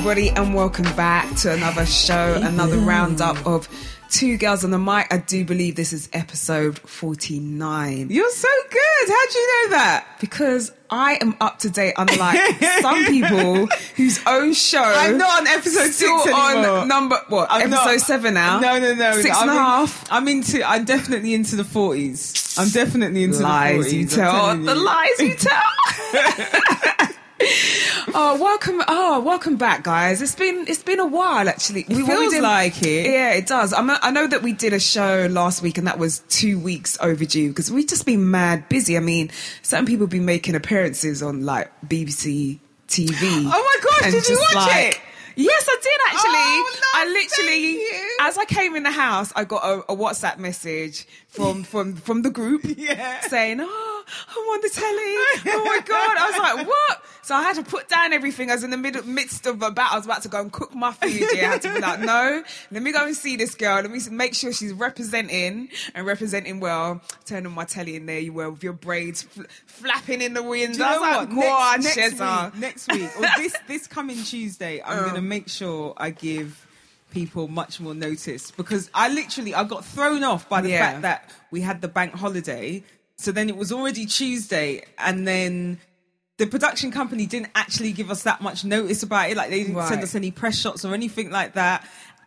Everybody, and welcome back to another show, another roundup of Two Girls on the Mic. I do believe this is episode 49 You're so good. How'd you know that? because I am up to date, unlike some people whose own show. I'm not on episode still six anymore. on number, what, I'm episode not- seven now? No, no, no. Six I'm and a in- half. I'm into. I'm definitely into the forties. I'm definitely into lies the you forties. tell. The lies you tell. oh, welcome! Oh, welcome back, guys. It's been it's been a while actually. It feels like it. Yeah, it does. I'm, I know that we did a show last week, and that was two weeks overdue because we've just been mad busy. I mean, certain people have been making appearances on like BBC TV. Oh my gosh, did you watch like- it? Yes, I did actually. Oh, I literally, as I came in the house, I got a, a WhatsApp message from from from the group Yeah. saying, "Oh, I'm on the telly. Oh my god!" I was like, "What?" So I had to put down everything. I was in the middle midst of a battle. I was about to go and cook my food. Yeah, I had to be like, "No, let me go and see this girl. Let me make sure she's representing and representing well." Turn on my telly and there, you were with your braids fl- flapping in the wind. Do you I know was what? like, "Go on, next, next week, next week, or this this coming Tuesday, I'm oh. going to make sure I give people much more notice because I literally I got thrown off by the Yeah. fact that we had the bank holiday. So then it was already Tuesday, and then the production company didn't actually give us that much notice about it. Like they didn't send us any press shots or anything like that.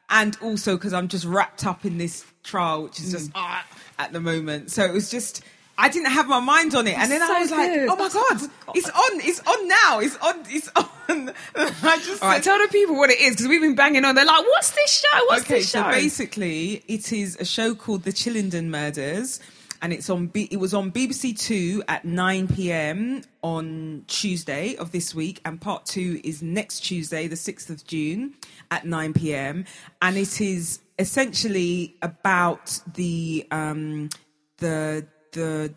And also because I'm just wrapped up in this trial, which is just Mm. ah, at the moment. So it was just. I didn't have my mind on it, and then So I was like, good. "Oh my god, it's on! It's on now! It's on! It's on!" I just All right, said- tell the people what it is because we've been banging on. They're like, "What's this show? What's okay, this show?" so basically, it is a show called The Chillenden Murders, and it's on. B- it was on BBC Two at nine pm on Tuesday of this week, and part two is next Tuesday, the sixth of June, at nine pm, and it is essentially about the um, the the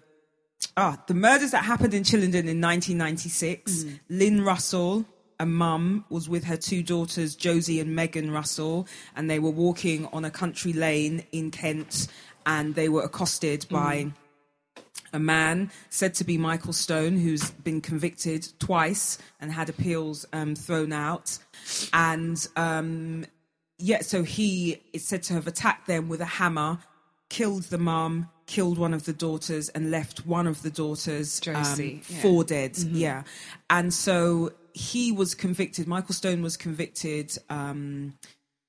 ah, the murders that happened in Chillenden in 1996. Lynn Russell, a mum, was with her two daughters, Josie and Megan Russell, and they were walking on a country lane in Kent, and they were accosted by a man said to be Michael Stone, who's been convicted twice and had appeals um, thrown out, and um, yeah, so he is said to have attacked them with a hammer, killed the mum, killed one of the daughters, and left one of the daughters um, Josie, yeah. for dead. Yeah, and so he was convicted. Michael Stone was convicted. Um,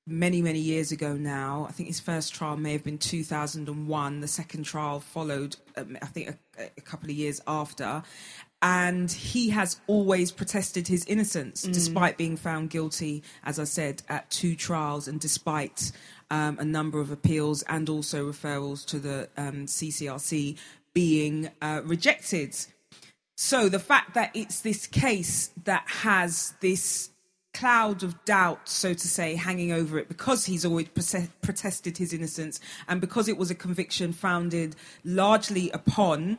many many years ago now i think his first trial may have been 2001 the second trial followed um, i think a, a couple of years after and he has always protested his innocence despite being found guilty as i said at two trials and despite um, a number of appeals and also referrals to the um, ccrc being uh, rejected. So the fact that it's this case that has this cloud of doubt, so to say, hanging over it because he's always protested his innocence and because it was a conviction founded largely upon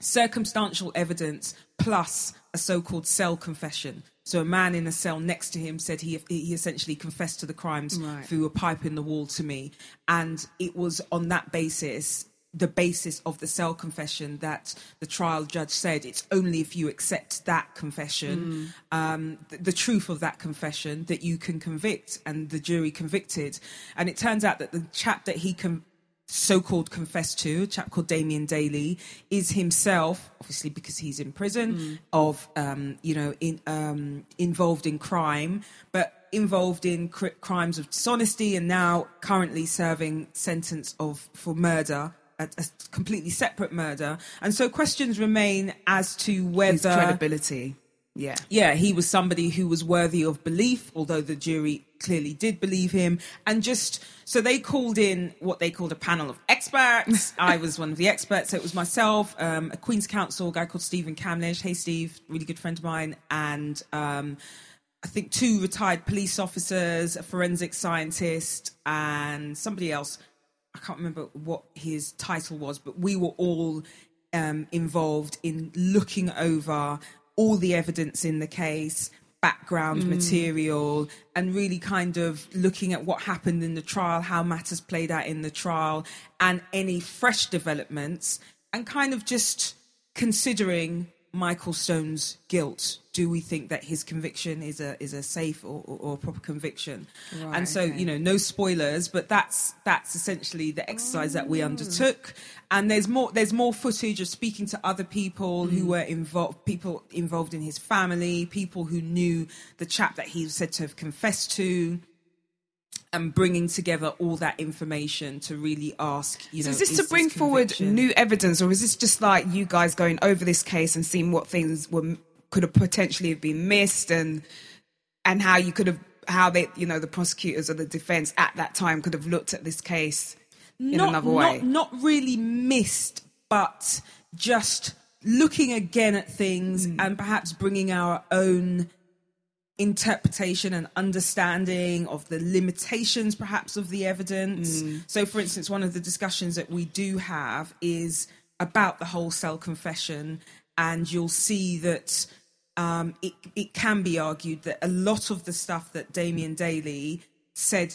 circumstantial evidence plus a so-called cell confession. So a man in a cell next to him said he he essentially confessed to the crimes Right. through a pipe in the wall to me, and it was on that basis. The basis of the cell confession that the trial judge said it's only if you accept that confession, um, th- the truth of that confession, that you can convict, and the jury convicted. And it turns out that the chap that he con- so-called confessed to, a chap called Damien Daly, is himself, obviously because he's in prison, of um, you know, in um, involved in crime, but involved in cr- crimes of dishonesty, and now currently serving sentence of for murder. A, a completely separate murder, and so questions remain as to whether His credibility. Yeah. yeah, he was somebody who was worthy of belief, although the jury clearly did believe him. And just so they called in what they called a panel of experts. I was one of the experts. So it was myself, um, a Queen's Counsel guy called Stephen Kamlish. Hey, Steve, really good friend of mine. And um, I think two retired police officers, a forensic scientist, and somebody else. I can't remember what his title was, but we were all um, involved in looking over all the evidence in the case, background mm. material, and really kind of looking at what happened in the trial, how matters played out in the trial, and any fresh developments, and kind of just considering Michael Stone's guilt? Do we think that his conviction is a is a safe or, or, or proper conviction? Right, and so, okay. you know, no spoilers, but that's that's essentially the exercise that we oh. undertook. And there's more there's more footage of speaking to other people who mm. were involved, people involved in his family, people who knew the chap that he was said to have confessed to and bringing together all that information to really ask, you So know, is this to bring forward new evidence, or is this just like you guys going over this case and seeing what things were could have potentially have been missed, and and how you could have how they you know the prosecutors or the defense at that time could have looked at this case in not, another way? Not, not really missed, but just looking again at things Hmm. and perhaps bringing our own interpretation and understanding of the limitations perhaps of the evidence. Hmm. So for instance, one of the discussions that we do have is about the wholesale confession and you'll see that um, it, it can be argued that a lot of the stuff that Damien Daly said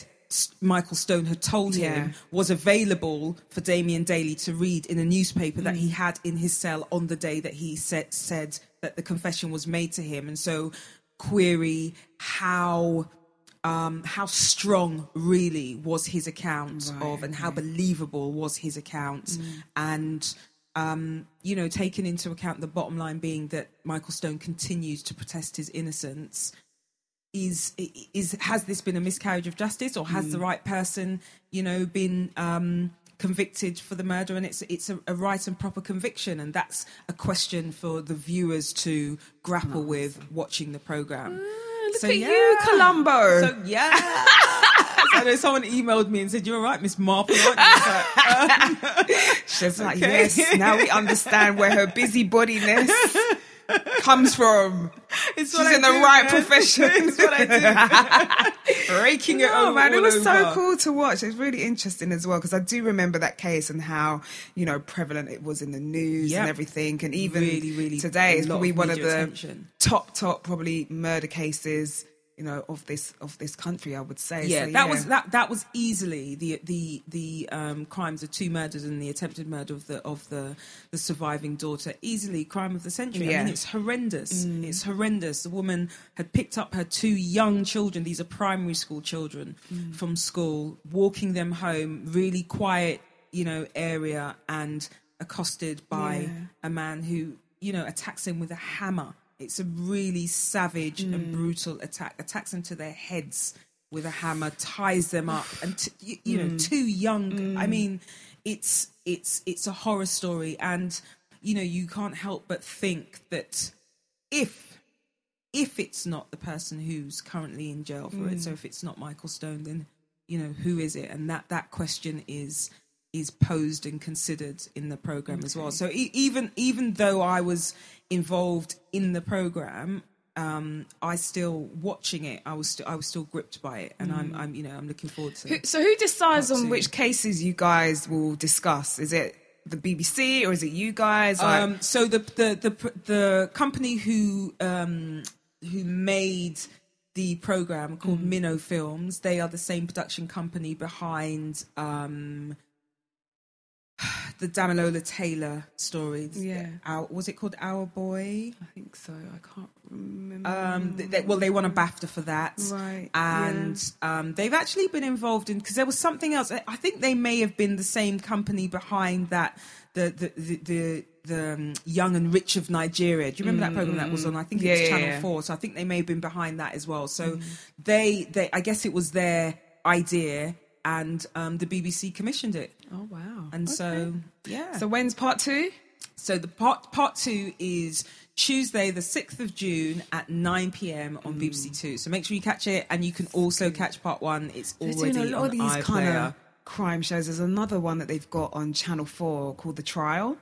Michael Stone had told Yeah. him was available for Damien Daly to read in a newspaper that Mm. he had in his cell on the day that he said, said that the confession was made to him. And so query how um, how strong really was his account Right, of and how believable was his account. Mm. and um, you know taking into account the bottom line being that Michael Stone continues to protest his innocence is is has this been a miscarriage of justice or has the right person you know been um convicted for the murder and it's it's a, a right and proper conviction and that's a question for the viewers to grapple with watching the program ah, Look at you, Columbo. so yeah I know someone emailed me and said you're right miss marple aren't you? It's um, like, She's like, yes, now we understand where her busybodiness comes from. it's She's in the right man. profession. it's what I do raking it Oh over man, it was so cool to watch. It's really interesting as well because I do remember that case and how you know prevalent it was in the news Yep. and everything, and even Really, really today it's probably one of the attention. top top probably murder cases you know of this of this country. I would say. yeah, So, that was that that was easily the the the um, crimes of two murders and the attempted murder of the of the the surviving daughter. Easily crime of the century. I Yeah. Mm. mean, it's horrendous. It's horrendous. The woman had picked up her two young children. These are primary school children Mm. from school, walking them home. Really quiet, you know, area and accosted by Yeah. a man who you know attacks him with a hammer. It's a really savage Mm. and brutal attack. Attacks them to their heads with a hammer, ties them up, and t- you, you Mm. know, too young. I mean, it's it's it's a horror story, and you know, you can't help but think that if if it's not the person who's currently in jail for it, so Mm. if it's not Michael Stone, then you know who is it? And that that question is is posed and considered in the program as well. So e- even even though I was involved in the program, um, I still watching it. I was still I was still gripped by it, and I'm I'm you know I'm looking forward to. Who- So who decides on which cases you guys will discuss? Is it the BBC or is it you guys? Like, Um, so the the the the company who um, who made the program called Mm. Minnow Films, they are the same production company behind um, the Damilola Taylor stories. Yeah. Our, was it called Our Boy? I think so. I can't remember. Um, th- they, well, they won a BAFTA for that, Right, And um, they've actually been involved in because there was something else. I think they may have been the same company behind that. The the the, the, the um, Young and Rich of Nigeria. Do you remember that program that was on? I think it was Yeah, yeah, Channel yeah. Four. So I think they may have been behind that as well. So they they I guess it was their idea, and um, the BBC commissioned it. Oh wow. And so yeah, so when's part two? so the part part two is Tuesday, the sixth of June at nine pm Mm. on BBC Two. So make sure you catch it, and you can also catch part one. It's They're already doing a lot on of these kind of crime shows. There's another one that they've got on Channel Four called The Trial.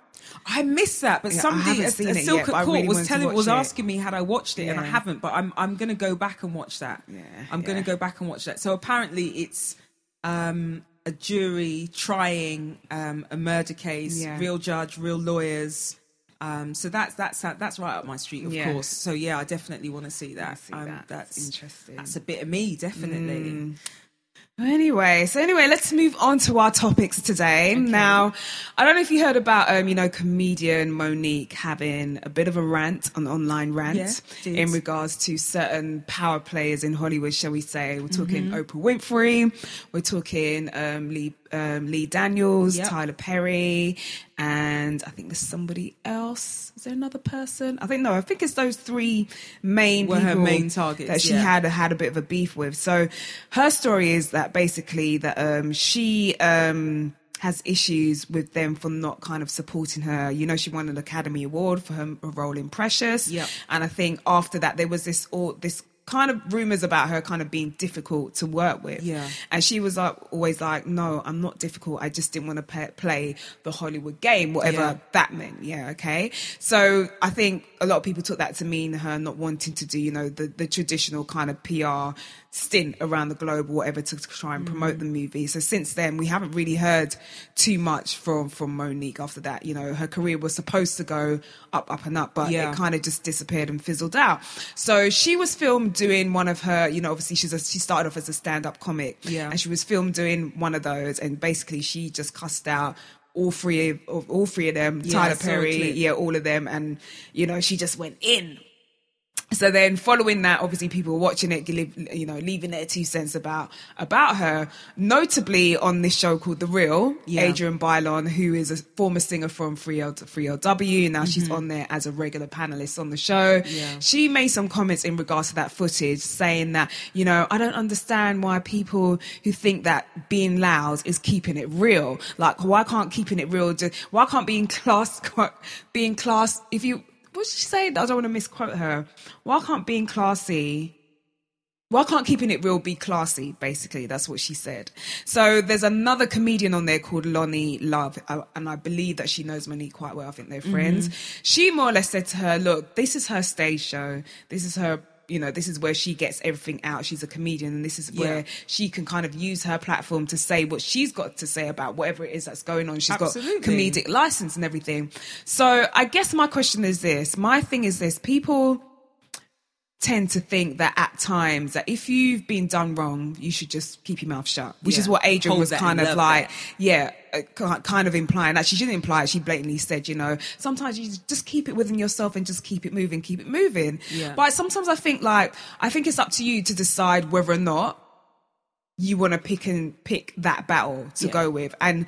I missed that, but Yeah, somebody, a, a Silk at Court really was telling, was it. asking me had I watched it, and I haven't. But I'm I'm going to go back and watch that. Yeah, I'm going to yeah. go back and watch that. So apparently, it's um, a jury trying um, a murder case, Yeah. real judge, real lawyers. Um, so that's that's that's right up my street, of Yeah. course. So yeah, I definitely want to see that. see um, that. That's Interesting. That's a bit of me, definitely. Anyway, so anyway, let's move on to our topics today. Now, I don't know if you heard about, um, you know, comedian Mo'Nique having a bit of a rant, an online rant, Yeah, in regards to certain power players in Hollywood, shall we say? We're talking Mm-hmm. Oprah Winfrey, we're talking um, Lee um, Lee Daniels, Yep. Tyler Perry, and I think there's somebody else. Is there another person? I think no. I think it's those three main Were her main targets, that she yeah. had had a bit of a beef with. So her story is that basically that um, she um, has issues with them for not kind of supporting her. You know, she won an Academy Award for her role in Precious, Yep. and I think after that there was this all this kind of rumors about her kind of being difficult to work with. Yeah. And she was like, always like, no, I'm not difficult. I just didn't want to play, play the Hollywood game, whatever Yeah. that meant. Yeah. Okay. So I think a lot of people took that to mean her not wanting to do, you know, the, the traditional kind of PR stint around the globe or whatever to, try and promote the mm. movie. So since then, we haven't really heard too much from, from Mo'Nique after that. You know, her career was supposed to go up, up and up, but Yeah. it kind of just disappeared and fizzled out. So she was filmed doing one of her, you know, obviously she's a, she started off as a stand-up comic, Yeah. and she was filmed doing one of those, and basically she just cussed out all three of all three of them, Yeah, Tyler Perry, yeah, all of them, and you know she just went in. So then, following that, obviously people were watching it, you know, leaving their two cents about about her. Notably on this show called The Real, Yeah. Adrienne Bailon, who is a former singer from 3L, 3LW, now she's Mm-hmm. on there as a regular panelist on the show. Yeah. She made some comments in regards to that footage, saying that you know I don't understand why people who think that being loud is keeping it real. Like why can't keeping it real? Just, why can't being class being class if you what did she say? I don't want to misquote her. Why can't being classy? Why can't keeping it real be classy? Basically, that's what she said. So there's another comedian on there called Loni Love, uh, and I believe that she knows Mo'Nique quite well. I think they're friends. She more or less said to her, "Look, this is her stage show. This is her." You know, this is where she gets everything out. She's a comedian, and this is where Yeah. she can kind of use her platform to say what she's got to say about whatever it is that's going on. She's Absolutely. got comedic license and everything. So I guess my question is this. My thing is this. People tend to think that at times that if you've been done wrong, you should just keep your mouth shut, which is what Adrienne Houghton was kind of like, that. yeah, uh, kind of implying that she didn't imply it. She blatantly said, you know, sometimes you just keep it within yourself and just keep it moving, keep it moving. Yeah. But sometimes I think like, I think it's up to you to decide whether or not you want to pick and pick that battle to Yeah. go with. And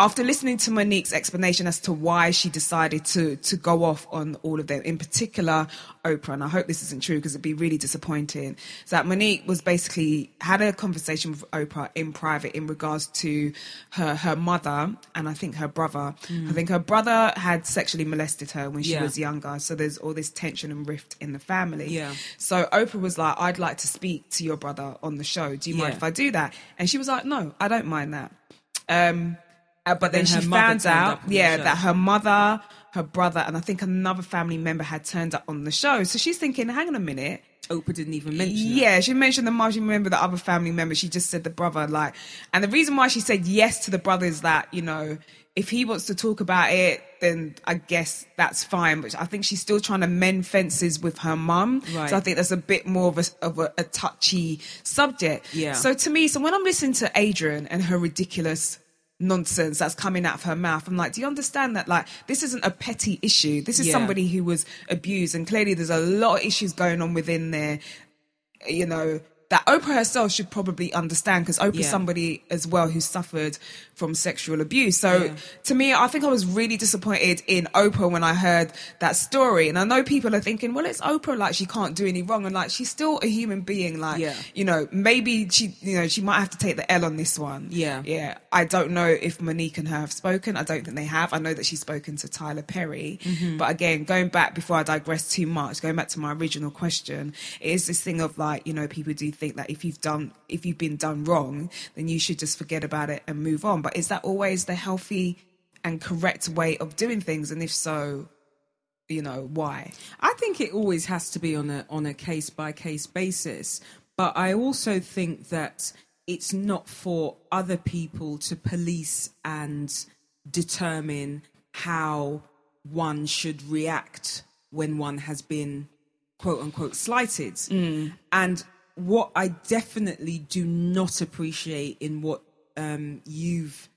after listening to Mo'Nique's explanation as to why she decided to to go off on all of them, in particular Oprah, and I hope this isn't true because it'd be really disappointing. So that Mo'Nique was basically had a conversation with Oprah in private in regards to her her mother and I think her brother. I think her brother had sexually molested her when she Yeah. was younger. So there's all this tension and rift in the family. Yeah. So Oprah was like, I'd like to speak to your brother on the show. Do you mind Yeah. if I do that? And she was like, No, I don't mind that. Um, uh, but then, then she found out, up on the yeah, that her mother, her brother, and I think another family member had turned up on the show. So she's thinking, hang on a minute. Oprah didn't even mention it. Yeah, she mentioned the mom. She remembered the other family member. She just said the brother. Like, and the reason why she said yes to the brother is that you know, if he wants to talk about it, then I guess that's fine. But I think she's still trying to mend fences with her mum. Right. So I think that's a bit more of a of a, a touchy subject. Yeah. So to me, so when I'm listening to Adrienne and her ridiculous nonsense that's coming out of her mouth. I'm like, do you understand that? Like, this isn't a petty issue. This is Yeah. somebody who was abused, and clearly there's a lot of issues going on within there. You know that Oprah herself should probably understand because Oprah's Yeah. somebody as well who suffered from sexual abuse. So Yeah. to me, I think I was really disappointed in Oprah when I heard that story. And I know people are thinking, well, it's Oprah, like she can't do any wrong, and like she's still a human being. Like, Yeah. you know, maybe she, you know, she might have to take the L on this one. Yeah. Yeah. I don't know if Mo'Nique and her have spoken. I don't think they have. I know that she's spoken to Tyler Perry. Mm-hmm. But again, going back before I digress too much, going back to my original question, it is this thing of like, you know, people do think that if you've done, if you've been done wrong, then you should just forget about it and move on. But is that always the healthy and correct way of doing things? And if so, you know, why? I think it always has to be on a on a case by case basis, but I also think that it's not for other people to police and determine how one should react when one has been quote unquote slighted. Mm. And what I definitely do not appreciate in what um, you've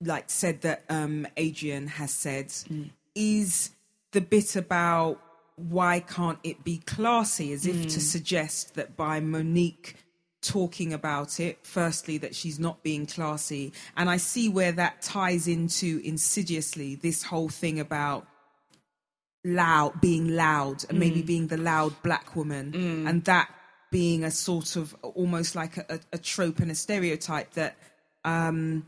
like said that um, Adrienne has said Mm. is the bit about why can't it be classy, as if Mm. to suggest that by Mo'Nique talking about it, firstly that she's not being classy, and I see where that ties into insidiously this whole thing about loud being loud and Mm. maybe being the loud black woman and that being a sort of almost like a, a, trope and a stereotype that um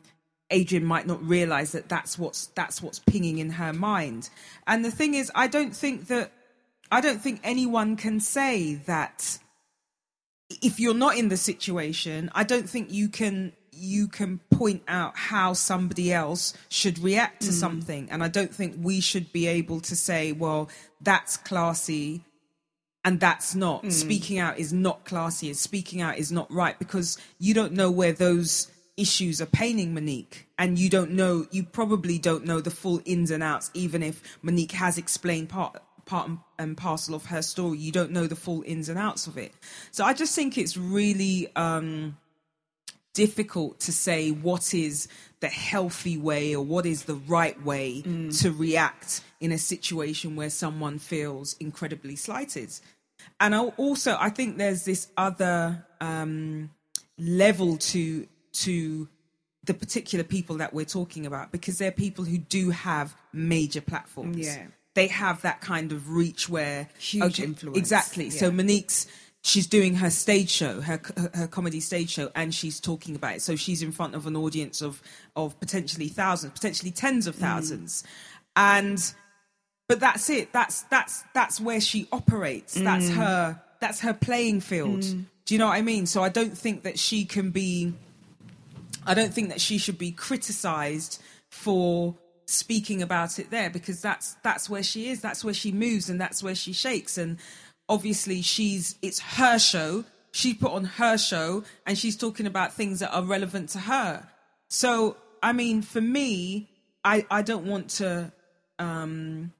Adrienne might not realize that that's what's that's what's pinging in her mind and the thing is I don't think that I don't think anyone can say that if you're not in the situation, I don't think you can you can point out how somebody else should react to something. And I don't think we should be able to say, well, that's classy and that's not. Speaking out is not classy, and speaking out is not right because you don't know where those issues are paining Mo'Nique. And you don't know, you probably don't know the full ins and outs, even if Mo'Nique has explained part part and- and parcel of her story. You don't know the full ins and outs of it. So I just think it's really um, difficult to say what is the healthy way or what is the right way to react in a situation where someone feels incredibly slighted. And I also, I think there's this other um, level to to the particular people that we're talking about because they're people who do have major platforms. Yeah. They have that kind of reach where Huge influence. Exactly. So Yeah. Mo'Nique's she's doing her stage show, her her- her comedy stage show, and she's talking about it. So she's in front of an audience of of potentially thousands, potentially tens Mm. of thousands, and but that's it. That's that's that's where she operates. That's Mm. her. That's her playing field. Do you know what I mean? So I don't think that she can be. I don't think that she should be criticised for speaking about it there because that's that's where she is. That's where she moves and that's where she shakes. And obviously, she's it's her show. She put on her show and she's talking about things that are relevant to her. So I mean, for me, I I don't want to um,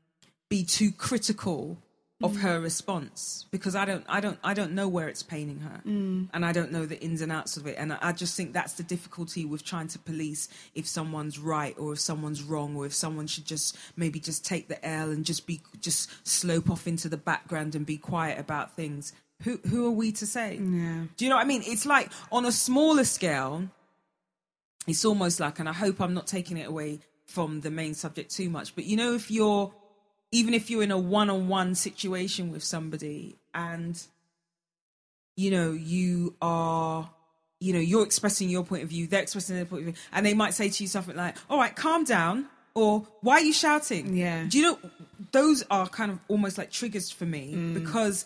be too critical of mm. her response because I don't I don't I don't know where it's paining her. Mm. And I don't know the ins and outs of it. And I, I just think that's the difficulty with trying to police if someone's right or if someone's wrong or if someone should just maybe just take the L and just be just slope off into the background and be quiet about things. Who who are we to say? Yeah. do you know what I mean? It's like on a smaller scale it's almost like, and I hope I'm not taking it away from the main subject too much, but you know, if you're, even if you're in a one on one situation with somebody and, you know, you are, you know, you're expressing your point of view, they're expressing their point of view, and they might say to you something like, all right, calm down, or why are you shouting? Yeah. Do you know, those are kind of almost like triggers for me mm. because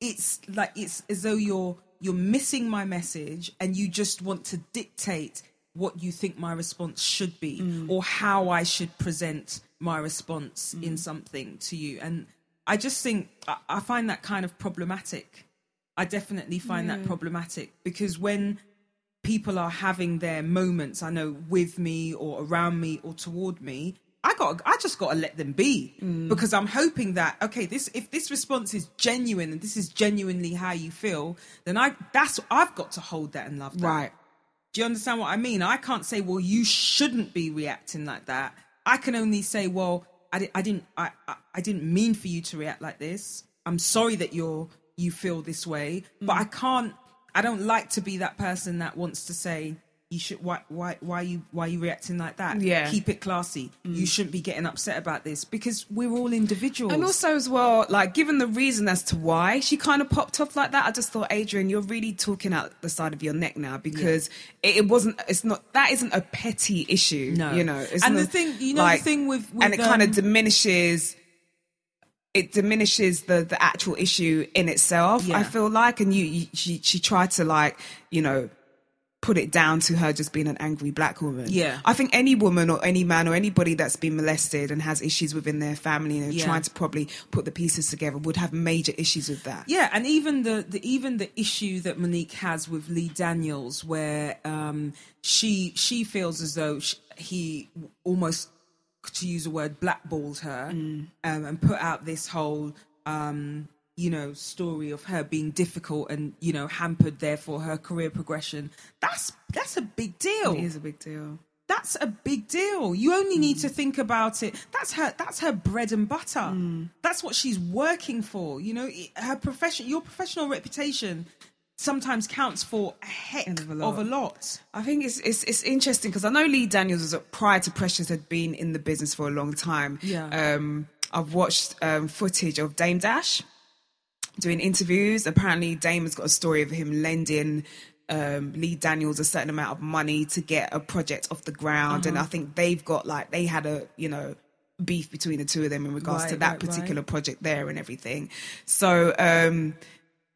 it's like it's as though you're you're missing my message and you just want to dictate what you think my response should be mm. or how I should present my response in mm-hmm. something to you. And I just think I, I find that kind of problematic. I definitely find that problematic because when people are having their moments I know with me or around me or toward me I got I just got to let them be mm. because I'm hoping that okay this if this response is genuine and this is genuinely how you feel then I that's I've got to hold that and love that. Right. do you understand what I mean? I can't say well you shouldn't be reacting like that I can only say well I, di- I didn't I, I I didn't mean for you to react like this. I'm sorry that you're you feel this way. But mm. I can't I don't like to be that person that wants to say you should why why why you why you reacting like that Yeah. keep it classy you shouldn't be getting upset about this because we're all individuals And also, as well, like given the reason as to why she kind of popped off like that, I just thought, Adrienne, you're really talking out the side of your neck now because it, it wasn't. It's not. That isn't a petty issue. No. you know. It's And the thing- you know the thing with- with, and it kind um, of diminishes. It diminishes the the actual issue in itself. Yeah. I feel like, and you, you she she tried to like you know put it down to her just being an angry black woman. Yeah. I think any woman or any man or anybody that's been molested and has issues within their family and Yeah. trying to probably put the pieces together would have major issues with that. Yeah, and even the, the even the issue that Mo'Nique has with Lee Daniels, where um, she she feels as though sh he almost, to use a word, blackballed her um, and put out this whole um, you know story of her being difficult and you know hampered therefore her career progression that's that's a big deal. It is a big deal. that's a big deal. You only need to think about it. That's her that's her bread and butter. That's what she's working for. You know her profession your professional reputation sometimes counts for a heck of a of a lot. lot. I think it's it's, it's interesting because I know Lee Daniels was prior to Precious had been in the business for a long time. Yeah. Um, I've watched um, footage of Dame Dash doing interviews. Apparently, Dame has got a story of him lending um, Lee Daniels a certain amount of money to get a project off the ground, and I think they've got like they had a you know beef between the two of them in regards to that right, particular right. project there and everything. So. um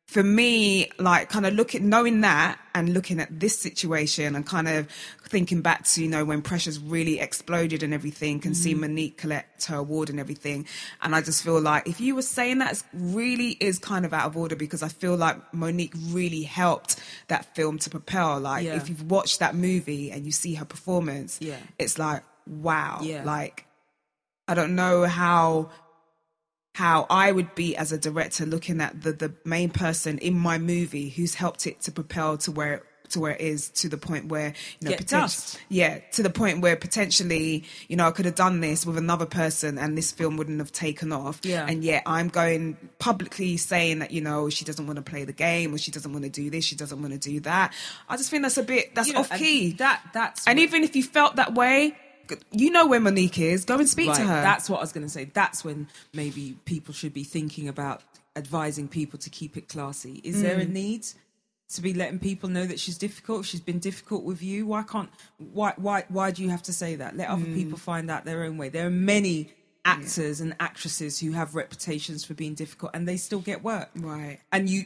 for me, like kind of looking, knowing that and looking at this situation and kind of thinking back to, you know, when Precious really exploded and everything and see mm-hmm. Mo'Nique collect her award and everything. And I just feel like if you were saying that, it really is kind of out of order because I feel like Mo'Nique really helped that film to propel. Like Yeah. if you've watched that movie and you see her performance, Yeah. it's like, wow. Yeah. Like, I don't know how how I would be as a director looking at the the main person in my movie who's helped it to propel to where to where it is to the point where you know yeah to the point where potentially you know I could have done this with another person and this film wouldn't have taken off. Yeah. and yet I'm going publicly saying that you know she doesn't want to play the game or she doesn't want to do this she doesn't want to do that. I just think that's a bit that's You know, off key. that that's and what- even if you felt that way you know where Mo'Nique is go and speak to her That's what I was going to say. That's when maybe people should be thinking about advising people to keep it classy. Is there a Mm. need to be letting people know that she's difficult? She's been difficult with you, why can't why why why do you have to say that? Let other Mm. people find out their own way. There are many actors and actresses who have reputations for being difficult and they still get work. right And you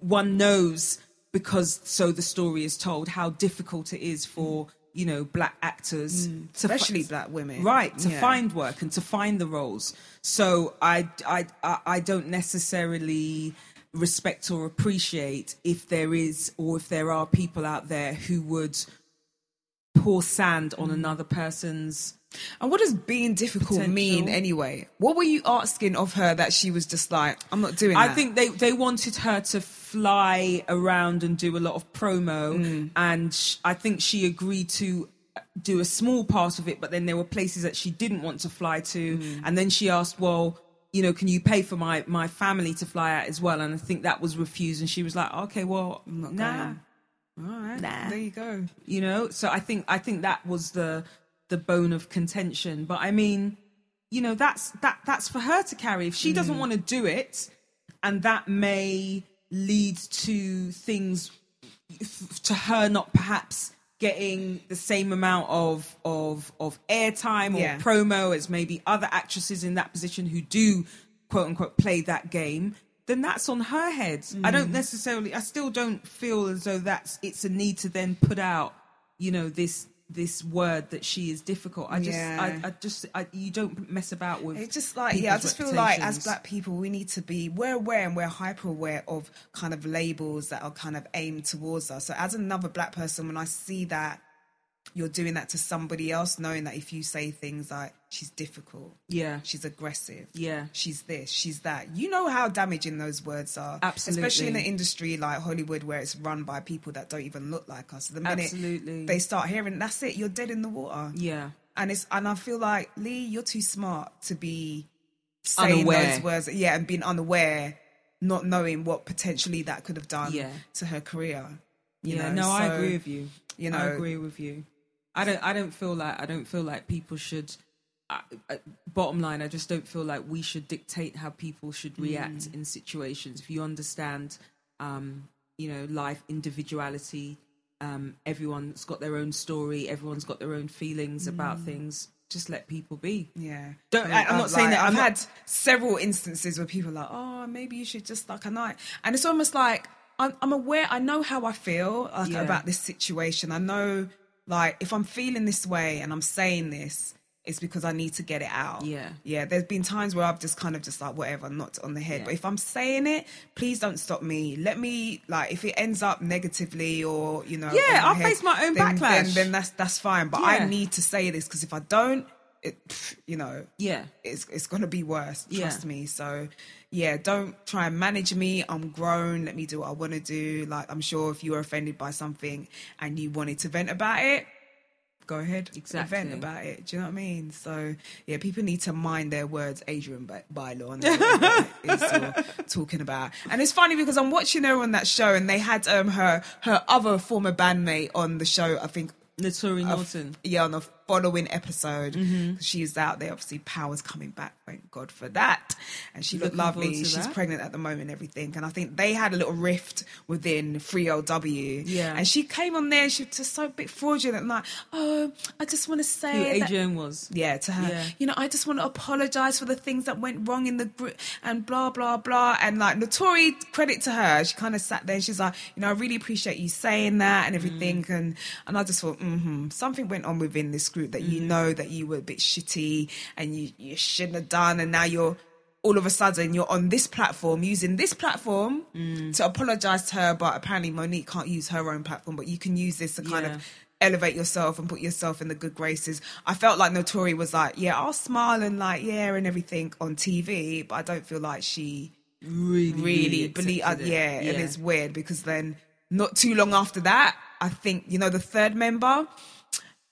one knows because so the story is told how difficult it is for you know black actors Mm. especially black women right to Yeah. find work and to find the roles so I, I i i don't necessarily respect or appreciate if there is or if there are people out there who would pour sand Mm. on another person's And what does being difficult mean anyway? What were you asking of her that she was just like, I'm not doing I that? think they, they wanted her to fly around and do a lot of promo, Mm. and sh- I think she agreed to do a small part of it, but then there were places that she didn't want to fly to, Mm. and then she asked, "Well, you know, can you pay for my my family to fly out as well?" And I think that was refused, and she was like, "Okay, well, I'm not nah." going. All right, Nah. there you go. you know so i think i think that was the the bone of contention but i mean you know that's that that's for her to carry if she doesn't want to do it and that may lead to things to her not perhaps getting the same amount of of of airtime or Yeah. promo as maybe other actresses in that position who do quote unquote play that game then that's on her head i Mm. don't necessarily i still don't feel as though that's it's a need to then put out you know this this word that she is difficult i just Yeah. I, I just I, you don't mess about with It's just like, yeah, I just feel like as black people, we need to be, we're aware and we're hyper aware of kind of labels that are kind of aimed towards us. So as another black person, when I see that you're doing that to somebody else, knowing that if you say things like, she's difficult, yeah she's aggressive, Yeah. she's this, she's that. You know how damaging those words are, Absolutely. especially in an industry like Hollywood where it's run by people that don't even look like us. The minute Absolutely. they start hearing, that's it, you're dead in the water. yeah And it's and I feel like Lee, you're too smart to be saying Unaware. those words, yeah, and being unaware, not knowing what potentially that could have done Yeah. to her career. You yeah know? no i agree with you you know, i agree with you i don't i don't feel like i don't feel like people should I, I, bottom line i just don't feel like we should dictate how people should react Mm. in situations if you understand um you know life individuality um everyone's got their own story everyone's got their own feelings about Mm. things just let people be Yeah. Don't- I- I'm I've, not saying like, that- I've not- had several instances where people are like, oh, maybe you should just like a night. And it's almost like I'm, I'm aware, I know how I feel like, Yeah. about this situation. I know, like, if I'm feeling this way and I'm saying this, it's because I need to get it out. Yeah. Yeah. There's been times where I've just kind of just like, whatever, knocked on the head. Yeah. But if I'm saying it, please don't stop me. Let me, like, if it ends up negatively or, you know, Yeah, I'll head, face my own then, backlash. Then, then that's, that's fine. But Yeah. I need to say this because if I don't, it, you know, Yeah. it's it's gonna be worse. Yeah. Trust me. So yeah, don't try and manage me. I'm grown. Let me do what I want to do. Like I'm sure if you were offended by something and you wanted to vent about it, go ahead, Exactly. vent about it. Do you know what I mean? So yeah, people need to mind their words. Adrienne By- Bylaw is talking about. And it's funny because I'm watching her on that show, and they had um her her other former bandmate on the show. I think a- Naughton. yeah, on the following episode, Mm-hmm. she was out there. Obviously, Power's coming back. Thank God for that. And she looked Looking lovely. She's that. pregnant at the moment, everything. And I think they had a little rift within 3LW. Yeah. And she came on there. She was just so a bit fraudulent. Like, oh, I just want to say. that- Adrienne was. yeah, to her. Yeah. You know, I just want to apologize for the things that went wrong in the group and blah blah blah. And like Naturi, credit to her. She kind of sat there. and She's like, you know, I really appreciate you saying that and everything. Mm. And and I just thought, mm-hmm, something went on within this group that Mm. you know that you were a bit shitty and you you shouldn't have done. And now you're all of a sudden you're on this platform using this platform Mm. to apologize to her. But apparently Mo'Nique can't use her own platform, but you can use this to kind Yeah. of elevate yourself and put yourself in the good graces. I felt like Naturi was like, yeah, I'll smile and like, yeah, and everything on TV, but I don't feel like she Really, really believe. Uh, it. yeah, and it's weird because then not too long after that, I think you know the third member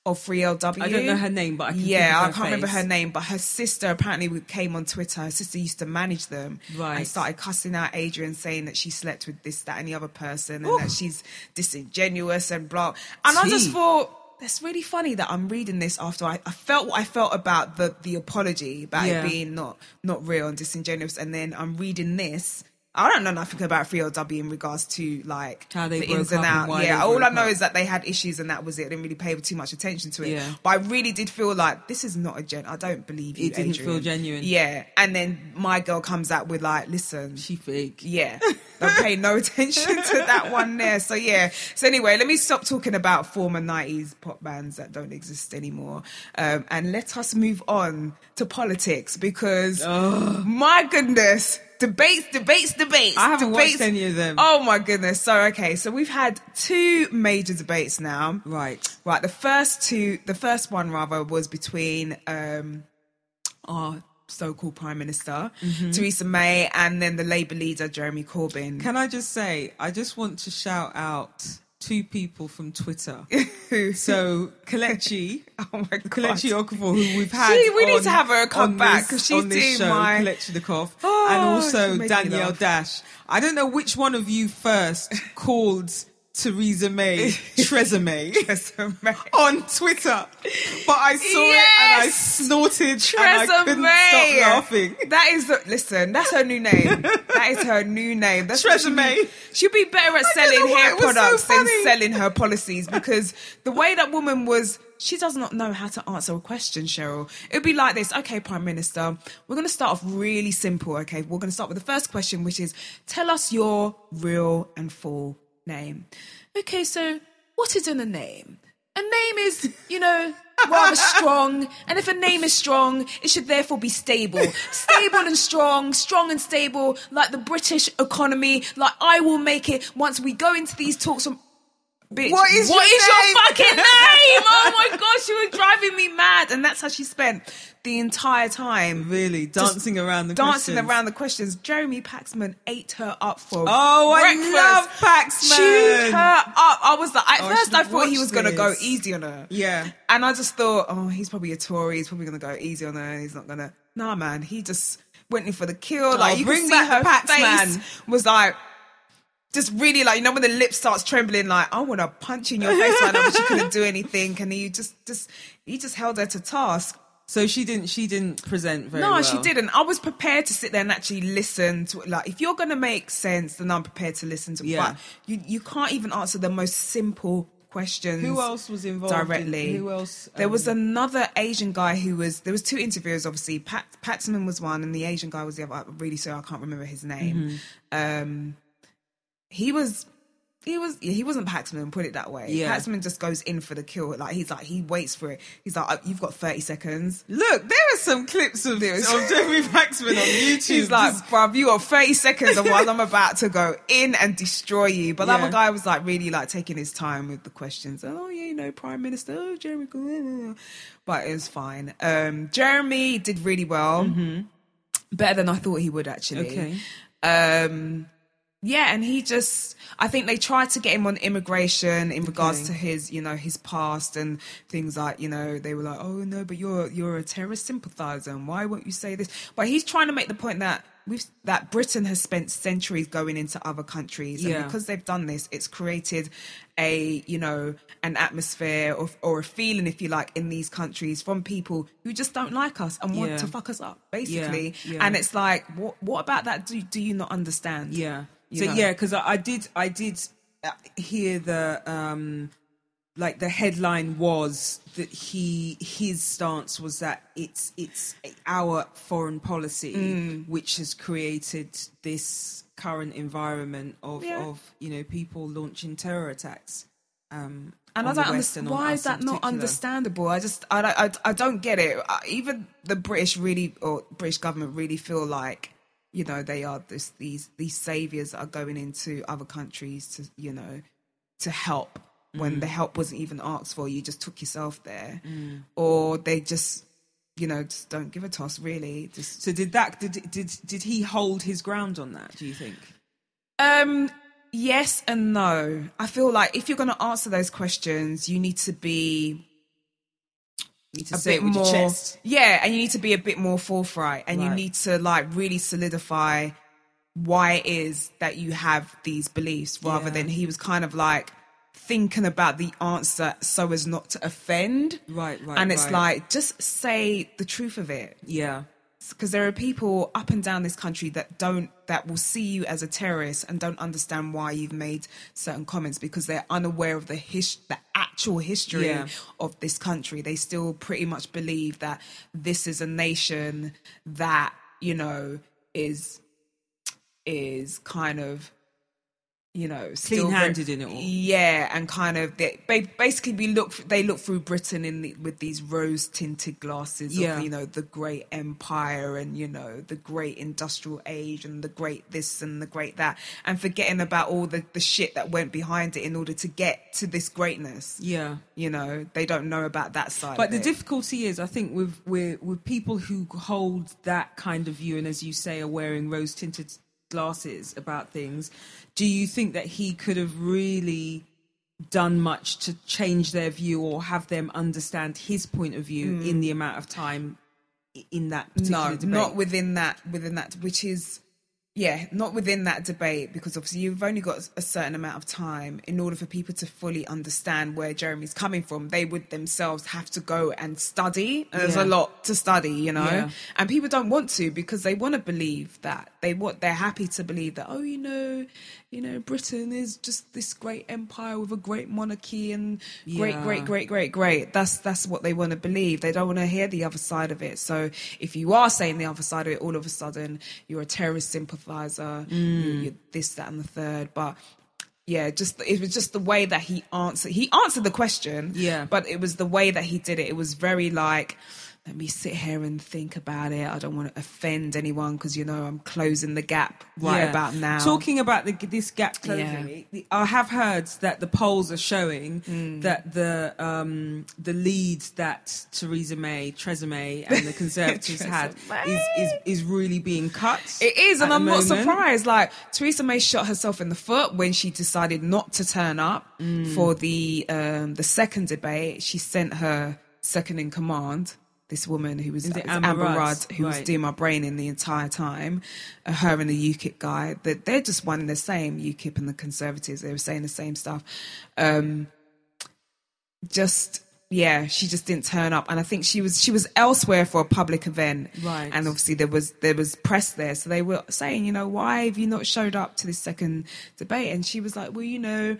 of 3LW. I don't know her name, but I can yeah, I can't remember her name, but her sister apparently came on Twitter. Her sister used to manage them Right. and started cussing out Adrienne, saying that she slept with this, that, and the other person, and that she's disingenuous and blah. And I just thought. That's really funny that I'm reading this after I, I felt what I felt about the, the apology about Yeah. it being not not real and disingenuous, and then I'm reading this. I don't know nothing about 3LW in regards to like How they the ins and outs. Yeah, all I know up. is that they had issues and that was it. I didn't really pay too much attention to it. Yeah. But I really did feel like this is not a gen. I don't believe you. It didn't Adrienne. feel genuine. Yeah, and then my girl comes out with like, listen, She fake. yeah, don't pay no attention to that one there. So yeah. So anyway, let me stop talking about former '90s pop bands that don't exist anymore, um, and let us move on to politics because my goodness, debates, debates, debates. I haven't watched any of them. Oh my goodness. So okay, so we've had two major debates now. Right. Right, the first two, the first one rather was between um, our so-called Prime Minister Mm-hmm. Theresa May and then the Labour leader Jeremy Corbyn. Can I just say, I just want to shout out two people from Twitter. so Kelechi, oh my god! Kelechi Okafor, who we've had. She- we need to have her come on back, 'cause she's on this doing show, my- Kelechi the Cough, Oh, and also she's making me Danielle. Dash. I don't know which one of you first called Theresa May Theresa May on Twitter, but I saw it and I Yes! snorted and I couldn't May. stop laughing. That is the, listen. That's her new name. that is her new name. That's Theresa May. She'll be better at selling hair was so products than selling her policies because the way that woman was. She does not know how to answer a question, Cheryl. It would be like this. Okay, Prime Minister, we're going to start off really simple. Okay, we're going to start with the first question, which is tell us your real and full name. Okay, so what is in a name? A name is, you know, rather strong. And if a name is strong, it should therefore be stable. Stable and strong, strong and stable, like the British economy. Like I will make it once we go into these talks from. Bitch, What is your name? fucking name? Oh my gosh, she was driving me mad. And that's how she spent the entire time. Really dancing around the dancing questions. around the questions. Jeremy Paxman ate her up for Oh, I love Paxman. Chewed her up. I was like, at Oh, first I thought he was going to go easy on her. Yeah. And I just thought, oh, he's probably a Tory. He's probably going to go easy on her. He's not going to. Nah, man. He just went in for the kill. Like oh, you bring can see back her the Pax face was like. Just really like you know when the lip starts trembling, like I want to punch in your face right now, but she couldn't do anything, and you just, just, he just held her to task. So she didn't. She didn't present very No, well. she didn't. I was prepared to sit there and actually listen to it. Like, if you're going to make sense, then I'm prepared to listen to it. Yeah. But you, you can't even answer the most simple questions. Who else was involved in- directly? who else, There was um, another Asian guy who was. There was two interviewers. Obviously, Pat Paxman was one, and the Asian guy was the other. I'm really sorry, I can't remember his name. Mm-hmm. Um, he was he was yeah, he wasn't Paxman, put it that way. Yeah. Paxman just goes in for the kill. Like he's like he waits for it. He's like, "Oh, you've got thirty seconds. Look, there are some clips of, of There is- Jeremy Paxman on YouTube. He's like, bruv, you got 30 seconds of while I'm about to go in and destroy you. But the Yeah. other guy was like really like taking his time with the questions. Oh, yeah, you know, Prime Minister, oh, Jeremy. But it was fine. Um, Jeremy did really well. Better than I thought he would, actually. Okay. Um, yeah, and he just, I think they tried to get him on immigration in regards Okay. to mm. his, you know, his past and things like, you know, they were like, oh no, but you're you're a terrorist sympathizer, and why won't you say this? But he's trying to make the point that we've that Britain has spent centuries going into other countries, Yeah. and because they've done this, it's created a, you know, an atmosphere or, or a feeling, if you like, in these countries from people who just don't like us and want Yeah. to fuck us up, basically. yeah. And it's like, what what about that? Do do you not understand? Yeah. You So know? yeah, because I, I did I did uh, hear the um like the headline was that he his stance was that it's it's our foreign policy Mm. which has created this current environment of Yeah. of you know people launching terror attacks. Um, And I don't understand why is that not understandable. I just I don't I, I don't get it. Even the British really or British government really feel like you know they are this these these saviors are going into other countries to you know to help when Mm. the help wasn't even asked for. You just took yourself there, or they just you know just don't give a toss really. Just So did that did did did he hold his ground on that? Do you think? Um, yes and no. I feel like if you're going to answer those questions, you need to be You need to a say bit it with more. your chest. Yeah, and you need to be a bit more forthright, and you need to like really solidify why it is that you have these beliefs, rather Yeah. than he was kind of like thinking about the answer so as not to offend. Right, right, And it's right. like just say the truth of it Yeah. Because there are people up and down this country that don't that will see you as a terrorist and don't understand why you've made certain comments because they're unaware of the his, the actual history Yeah. of this country they still pretty much believe that this is a nation that you know is is kind of you know very- Clean-handed in it all. yeah and kind of they, basically we look they look through britain in the, with these rose tinted glasses Yeah. of you know the great empire and you know the great industrial age and the great this and the great that and forgetting about all the, the shit that went behind it in order to get to this greatness Yeah. you know they don't know about that side But the it. difficulty is, I think, with, with with people who hold that kind of view, and as you say, are wearing rose tinted glasses about things. Do you think that he could have really done much to change their view or have them understand his point of view in mm. the amount of time in that particular no debate? not within that within that which is yeah not within that debate because obviously you've only got a certain amount of time in order for people to fully understand where jeremy's coming from they would themselves have to go and study and there's Yeah. a lot to study you know Yeah. and people don't want to because they want to believe that they want they're happy to believe that oh you know you know britain is just this great empire with a great monarchy and great great great great great. That's that's what they want to believe. They don't want to hear the other side of it. So if you are saying the other side of it all of a sudden you're a terrorist sympathizer Mm. you're, you're this that and the third. But yeah just it was just the way that he answered he answered the question Yeah. but it was the way that he did it. It was very like let me sit here and think about it i don't want to offend anyone because you know i'm closing the gap right Yeah. about now Talking about the, this gap closing, Yeah. I have heard that the polls are showing Mm. that the um, the lead that Theresa May, Theresa May, and the Conservatives had is, is is really being cut. It is, and I'm not moment. surprised. Like Theresa May shot herself in the foot when she decided not to turn up Mm. for the um, the second debate. She sent her second in command, this woman who was it Amber Amber Rudd? Who was doing my brain in the entire time. Uh, her and the UKIP guy, that they're just one and the same. UKIP and the Conservatives, they were saying the same stuff. Um, just yeah, she just didn't turn up, and I think she was she was elsewhere for a public event, Right. And obviously there was there was press there, so they were saying, you know, why have you not showed up to this second debate? And she was like, well, you know,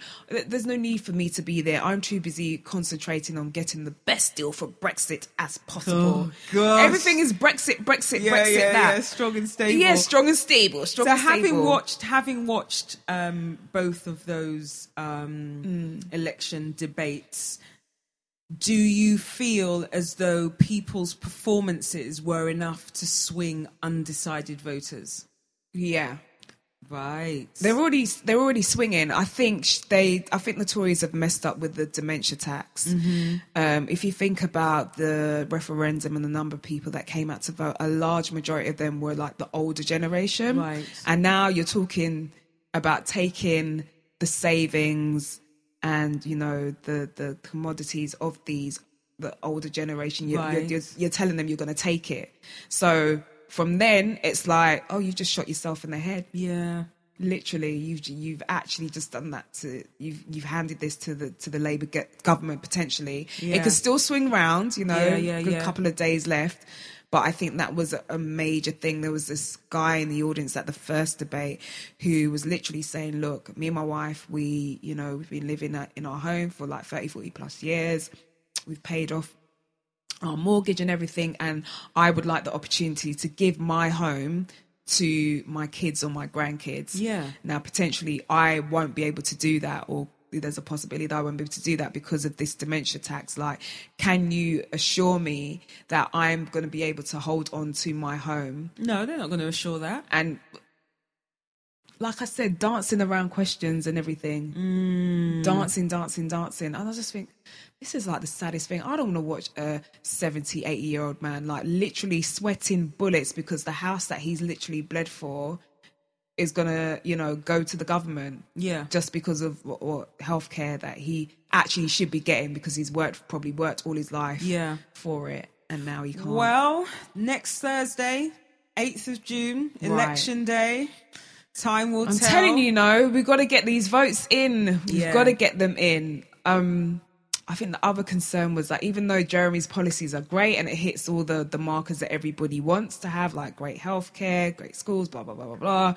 there's no need for me to be there. I'm too busy concentrating on getting the best deal for Brexit as possible. Oh. Everything is Brexit, Brexit, Brexit. that strong and stable. yeah, strong and stable. Strong so and having stable. watched having watched um, both of those um, Mm. election debates do you feel as though people's performances were enough to swing undecided voters yeah. right They're already they're already swinging. I think they I think the Tories have messed up with the dementia tax. Mm-hmm. Um, if you think about the referendum and the number of people that came out to vote, a large majority of them were like the older generation. Right. And now you're talking about taking the savings and you know the the commodities of these the older generation. You're, you're, you're, you're telling them you're going to take it. So from then it's like, oh, you've just shot yourself in the head yeah literally you've you've actually just done that to you've you've handed this to the to the labor government potentially Yeah. it could still swing round you know Yeah, yeah, yeah. couple of days left but I think that was a- major thing. There was this guy in the audience at the first debate who was literally saying, Look, me and my wife, we, you know, we've been living in our home for like 30, 40 plus years. We've paid off our mortgage and everything and i would like the opportunity to give my home to my kids or my grandkids Yeah. now potentially i won't be able to do that or there's a possibility that i won't be able to do that because of this dementia tax like can you assure me that i'm going to be able to hold on to my home no they're not going to assure that and like I said, dancing around questions and everything, Mm. dancing, dancing, dancing. And I just think this is like the saddest thing. I don't want to watch a 70, 80 year old man like literally sweating bullets because the house that he's literally bled for is gonna, you know, go to the government. Yeah. Just because of what, what healthcare that he actually should be getting because he's worked probably worked all his life Yeah. for it and now he can't. Well, next Thursday, 8th of June, election day. Time will tell. I'm tell. telling you, no, we've got to get these votes in. We've Yeah. got to get them in. Um, I think the other concern was that even though Jeremy's policies are great and it hits all the, the markers that everybody wants to have, like great healthcare, great schools, blah, blah, blah, blah, blah,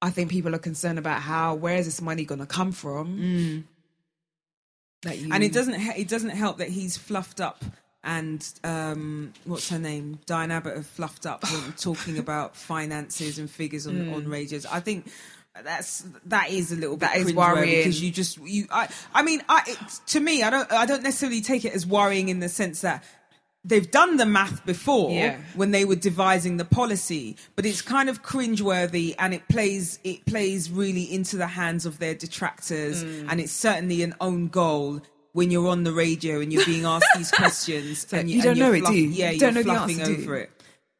I think people are concerned about how, where is this money going to come from? That you, and it doesn't it doesn't help that he's fluffed up and um, what's her name Diane Abbott have fluffed up when talking about finances and figures on Hmm. on radios. I think that's that is a little bit That is worrying. because you just you I I mean I it, to me I don't I don't necessarily take it as worrying in the sense that they've done the math before Yeah. when they were devising the policy, but it's kind of cringeworthy and it plays it plays really into the hands of their detractors, Mm. and it's certainly an own goal when you're on the radio and you're being asked these questions like, and you and don't you're know it, do you? Yeah, You you're don't know the fluffing answer, do you? over it.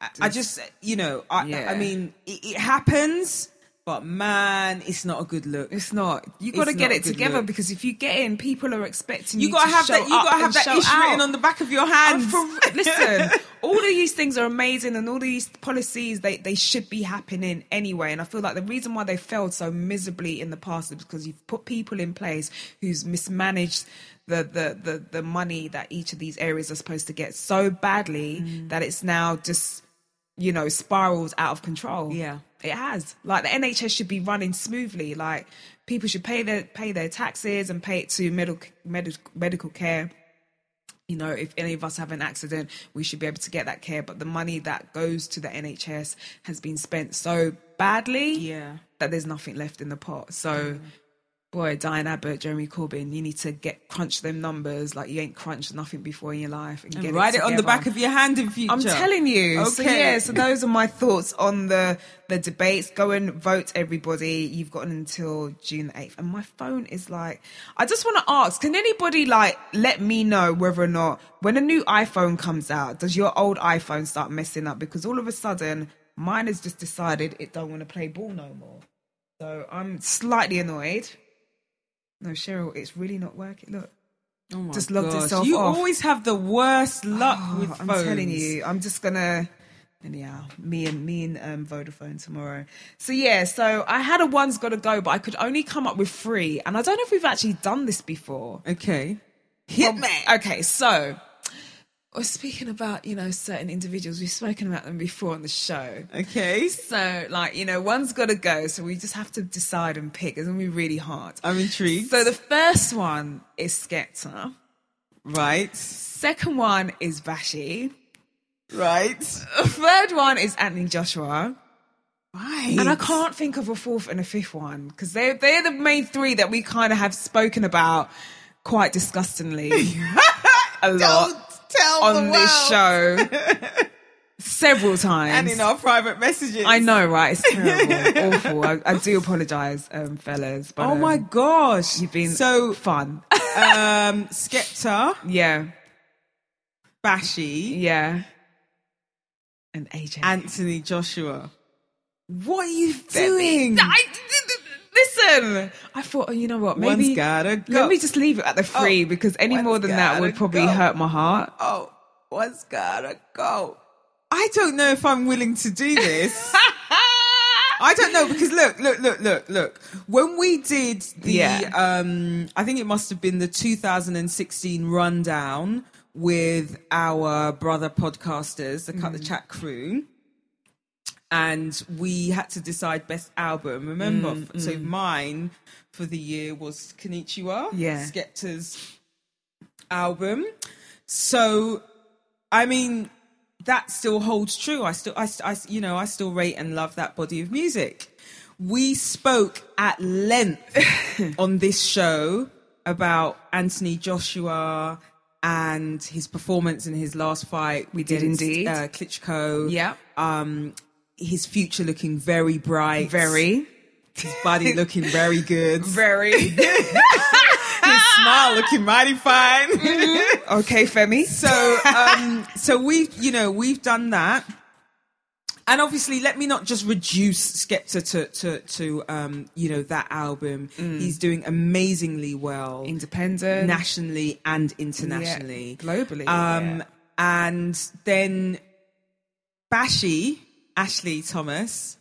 I, I just you know I Yeah. I mean it, it happens, but man, it's not a good look. It's not. You got to get it together look. because if you get in, people are expecting you. You gotta to have that. You up gotta have that show ish written on the back of your hand. for- listen, all of these things are amazing, and all these policies they they should be happening anyway. And I feel like the reason why they failed so miserably in the past is because you've put people in place who's mismanaged. The, the, the, the money that each of these areas are supposed to get so badly Mm. that it's now just you know spirals out of control Yeah. It has like the nhs should be running smoothly like people should pay their pay their taxes and pay it to medical medical medical care you know, if any of us have an accident, we should be able to get that care. But the money that goes to the NHS has been spent so badly Yeah. that there's nothing left in the pot. So, boy, Diane Abbott, Jeremy Corbyn, you need to get crunch them numbers like you ain't crunched nothing before in your life and, And get write it, on the back of your hand in future. I'm telling you. Okay. So yeah, so those are my thoughts on the the debates. Go and vote, everybody. You've got until June 8th. And my phone is like, I just want to ask, can anybody like let me know whether or not when a new iPhone comes out, does your old iPhone start messing up? Because all of a sudden, mine has just decided it don't want to play ball no more. So I'm slightly annoyed. No, Cheryl, it's really not working. Look. Oh my Just logged gosh. itself You off. always have the worst luck Oh, with I'm phones. telling you, I'm just gonna anyhow, me and me and um, Vodafone tomorrow. So yeah, so I had a one's got to go, but I could only come up with three, and I don't know if we've actually done this before. Okay. Hit Well, me. Okay, so we're speaking about you know certain individuals. We've spoken about them before on the show. Okay. So like you know, one's got to go. So we just have to decide and pick. It's gonna be really hard. I'm intrigued. So the first one is Skepta. right. Second one is Bashy. Right. Third one is Anthony Joshua. Right. And I can't think of a fourth and a fifth one because they're, they're the main three that we kind of have spoken about quite disgustingly a lot Don't tell on this show several times. And in our private messages. I know, right? It's terrible, awful. I, I do apologise, um, fellas. But, Oh my um, gosh. you've been so fun. um Skepta, yeah, Bashy, yeah. And AJ. Anthony Joshua. What are you doing? I, listen, I thought, oh, you know what? Maybe One's gotta go. let me just leave it at the three Oh, because any more than that would probably go. hurt my heart. Oh, one's gotta go. I don't know if I'm willing to do this. I don't know because look, look, look, look, look. When we did the, Yeah. um, I think it must have been the 2016 rundown with our brother podcasters, the Mm. Cut the Chat crew, and we had to decide best album. Remember, Mm, so mine for the year was Konnichiwa, Yeah. Skepta's album. So, I mean, that still holds true. I still, I, I, you know, I still rate and love that body of music. We spoke at length on this show about Anthony Joshua and his performance in his last fight. We did indeed. Uh, Klitschko. Yeah. Um, his future looking very bright. Very, His body looking very good. very. his smile looking mighty fine. okay, Femi. so um so we've you know we've done that and obviously let me not just reduce skepta to to to um you know that album he's doing amazingly well Independent. nationally and internationally Yeah, globally, um yeah. and then bashy ashley thomas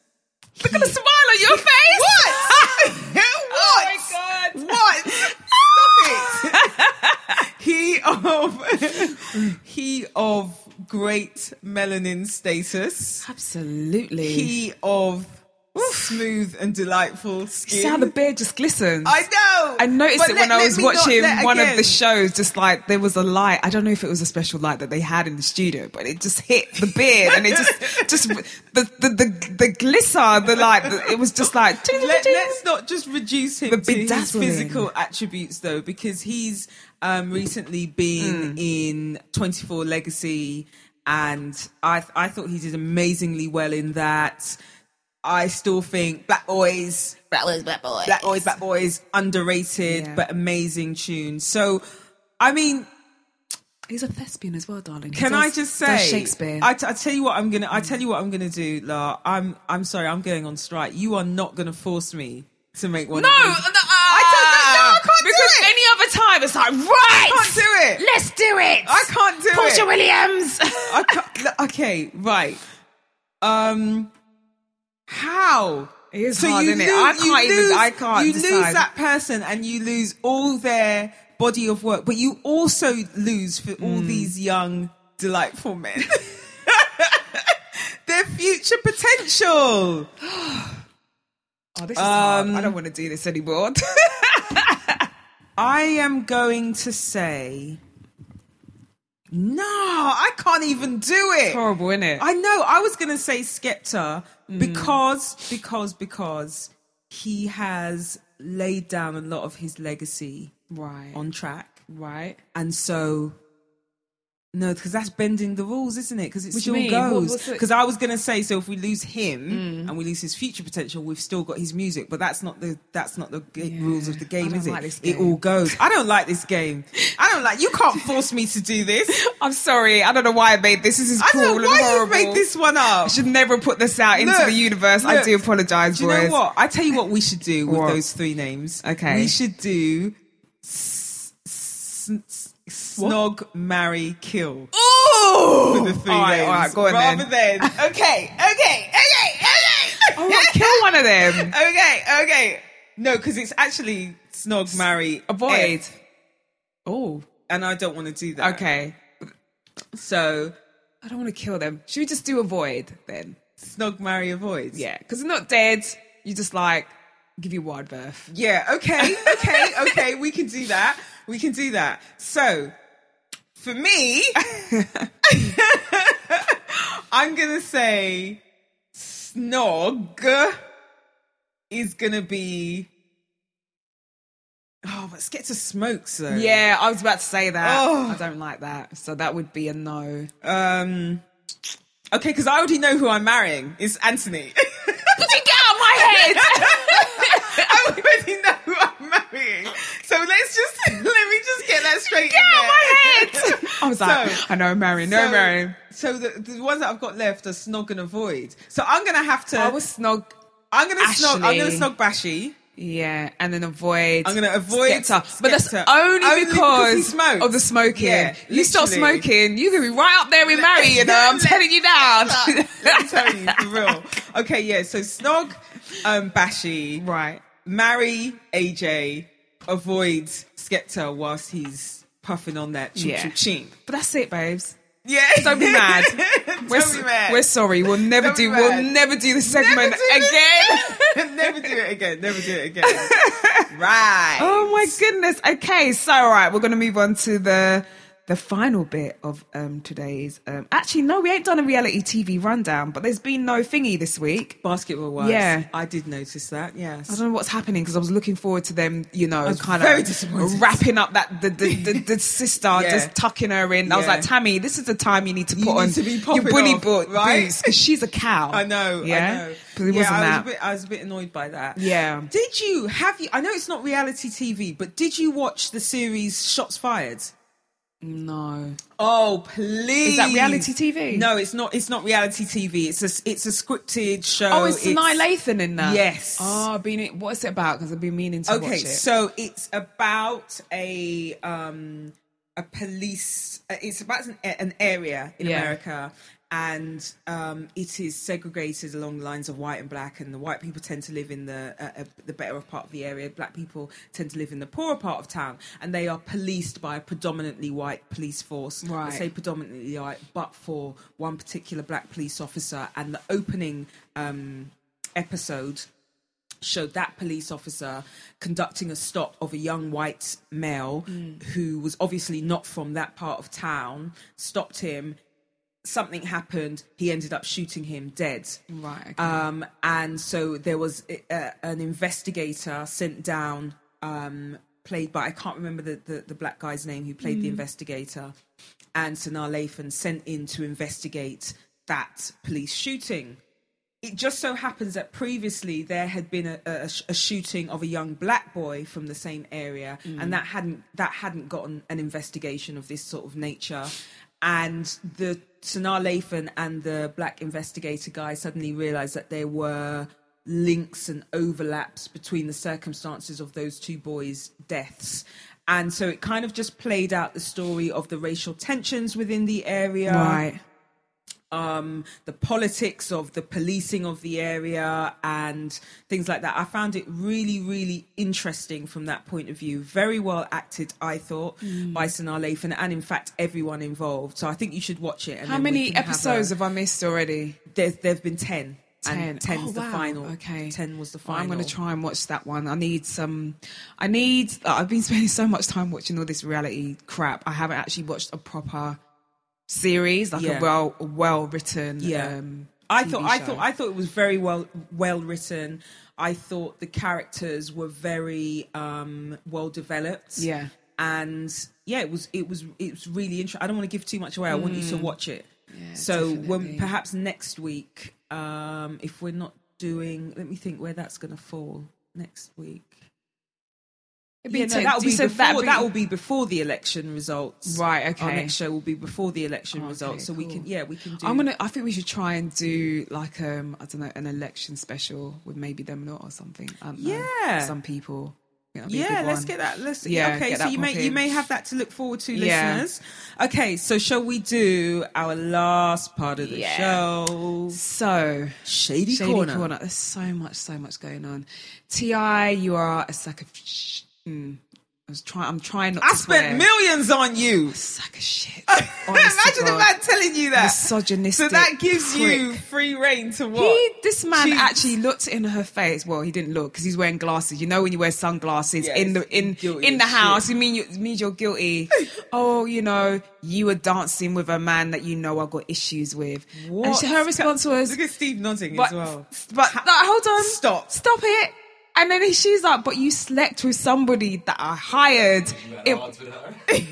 Look at the smile on your face. what Oh my God. what Stop it. he of he of great melanin status. Absolutely. He of smooth and delightful skin. See how the beard just glistens. I know. I noticed But it when let- I was watching one of the shows. Just like there was a light. I don't know if it was a special light that they had in the studio, but it just hit the beard and it just, just the the the, the glitter, the like. The, it was just like. Let, us not just reduce him The to his physical attributes, though, because he's um, recently been Hmm. in 24 Legacy, and I I thought he did amazingly well in that. I still think Black Boys, Black boys, black boys. Black Boys, Black Boys, underrated Yeah. but amazing tune. So, I mean, He's a thespian as well, darling. He can does- I just say, Shakespeare? I, t- I tell you what I'm gonna. I tell you what I'm gonna do, La. I'm I'm sorry. I'm going on strike. You are not gonna force me to make one. no, of no, these. I don't know. No, I can't do it! because any other time it's like right. I can't do it. Let's do it. I can't do Porsha it. Williams. I can't, okay, right. Um, how? It is hard, isn't it? I you can't even- I can't You lose that person, and you lose all their body of work, but you also lose for all Mm. these young, delightful men. their future potential. Oh, this is hard. Um, I don't want to do this anymore. I am going to say, no, I can't even do it. Horrible, isn't it? I know. I was going to say Skepta mm. because because because he has laid down a lot of his legacy right. on track, right. and so no, because that's bending the rules, isn't it? Because it still mean? Goes. it- Because I was going to say, so if we lose him mm. and we lose his future potential, we've still got his music. But that's not the that's not the g- Yeah. rules of the game, is it? like It game. all goes. I don't like this game. I don't like. You can't force me to do this. I'm sorry. I don't know why I made this. This is I don't know and why you made this one up. I should never put this out into Look, the universe. I do apologize, Do you boys. know what? I tell you what we should do with What? those three names. Okay. we should do s- s- s- snog, marry, kill Ooh! for the three all right, names. all right, go on rather then. than okay, okay, okay, okay, All right, kill one of them. okay, okay. No, because it's actually snog, marry, Avoid. Oh, and I don't want to do that. Okay. So I don't want to kill them. Should we just do avoid then? snog, marry, avoid. Yeah, because they're not dead. You just like give you wide berth. Yeah. Okay. Okay. okay. We can do that. We can do that. So for me, I'm gonna say snog is gonna be. Oh, but to smokes though. Yeah, I was about to say that. Oh. I don't like that. So that would be a no. Um. Okay, because I already know who I'm marrying. It's Anthony. Did you get out of my head? I already know who I'm marrying. So let's just let me just get that straight Get in out there. my head. I was like, So- I know Marion, no so, Marion. So the, the ones that I've got left are snog and avoid. So I'm gonna have to. I was snog. I'm gonna snog. I'm gonna snog Bashy. Yeah, and then avoid. I'm gonna avoid Skepta. But that's Skepta. only, Only because because of the smoking. Yeah, you stop smoking, you can be right up there with Mary, you know. I'm telling you now. Let me tell you for real. Okay, yeah. So snog, um, Bashy, right. marry AJ, avoid Skepta whilst he's puffing on that ching Yeah. ching. But that's it, babes. Yeah, Don't be mad. We're, we're sorry. We'll never do. We'll never do the segment do again. Never do it again. Never do it again. right. Oh my goodness. Okay, so all right, we're gonna move on to the the final bit of um today's um actually no, we ain't done a reality TV rundown, but there's been no thingy this week. Basketball wise, Yeah. I did notice that. Yes. I don't know what's happening because I was looking forward to them, you know, kind of wrapping up that the the, the, the sister, Yeah. just tucking her in. I was like, Tami, this is the time you need to put You on to be your bully off, boot, right? boots because she's a cow. I know. Yeah, I know. but it yeah, wasn't I was that. a bit. I was a bit annoyed by that. Yeah. Did you have you? I know it's not reality TV, but did you watch the series Shots Fired? No, Oh please! Is that reality TV? No, it's not. It's not reality TV. It's a it's a scripted show. oh, it's Sinai Lathan in that. Yes. Oh, I've been. What's it about? Because I've been meaning to Okay, watch it. Okay, so it's about a um a police. It's about an, an area in Yeah. America, and um it is segregated along the lines of white and black, and the white people tend to live in the uh, uh, the better part of the area. Black people tend to live in the poorer part of town, and they are policed by a predominantly white police force. Right. I say predominantly white, but for one particular black police officer, and the opening um episode showed that police officer conducting a stop of a young white male who was obviously not from that part of town, stopped him. Something happened. He ended up shooting him dead. Right, okay. Um, and so there was uh, an investigator sent down, um, played by I can't remember the, the, the black guy's name who played the investigator, and Sanaa Lathan sent in to investigate that police shooting it just so happens that previously there had been a, a, a shooting of a young black boy from the same area, and that hadn't that hadn't gotten an investigation of this sort of nature. And the Sanaa Lathan and the black investigator guy suddenly realised that there were links and overlaps between the circumstances of those two boys' deaths. And so it kind of just played out the story of the racial tensions within the area right. Um, the politics of the policing of the area and things like that. I found it really, really interesting from that point of view. Very well acted, I thought, Mm. by Sanaa Lathan and, in fact, everyone involved. So I think you should watch it. And How many can have episodes a- have I missed already? There's, there've been 10. Ten. And 10's Oh, the wow. final. Okay. 10 was the final. I'm going to try and watch that one. I need some. I need. I've been spending so much time watching all this reality crap. I haven't actually watched a proper series, like Yeah. a well, well written. Yeah. Um, I thought I thought I thought it was very well well written. I thought the characters were very um, well developed. Yeah. and yeah, it was it was it was really interesting. I don't want to give too much away. I want you to watch it. Mm. Yeah, so definitely. when perhaps next week, um, if we're not doing, let me think where that's going to fall next week. It'd be Yeah, no, that will be before. that'd be- will be before the election results. Right, Okay. Our next show will be before the election Okay, results, so we can yeah we can do. I'm gonna. I think we should try and do like um I don't know an election special with maybe them lot or something. Don't know. Yeah. some people. I think that'd be a Yeah, let's get that. Let's Yeah, okay. So you may you may have that to look forward to, Yeah. listeners. Okay, so shall we do our last part of the Yeah. show? So Shady, Shady corner. corner. There's so much, so much going on. T.I., you are a sucker. f- sh- mm. I was trying. I'm trying not I to swear. spent millions on you. Sack of shit. Imagine the man telling you that. Misogynistic. So that gives you free rein to what? He, this man Cheats. actually looked in her face. Well, he didn't look because he's wearing glasses. You know when you wear sunglasses Yeah, in the in in the house, shit. it mean you it means you're guilty. oh, you know, you were dancing with a man that you know I got issues with. And What? she, her response was, Look at Steve nodding but, as well. but no, hold on, Stop. stop it. And then she's like, but you slept with somebody that I hired. It-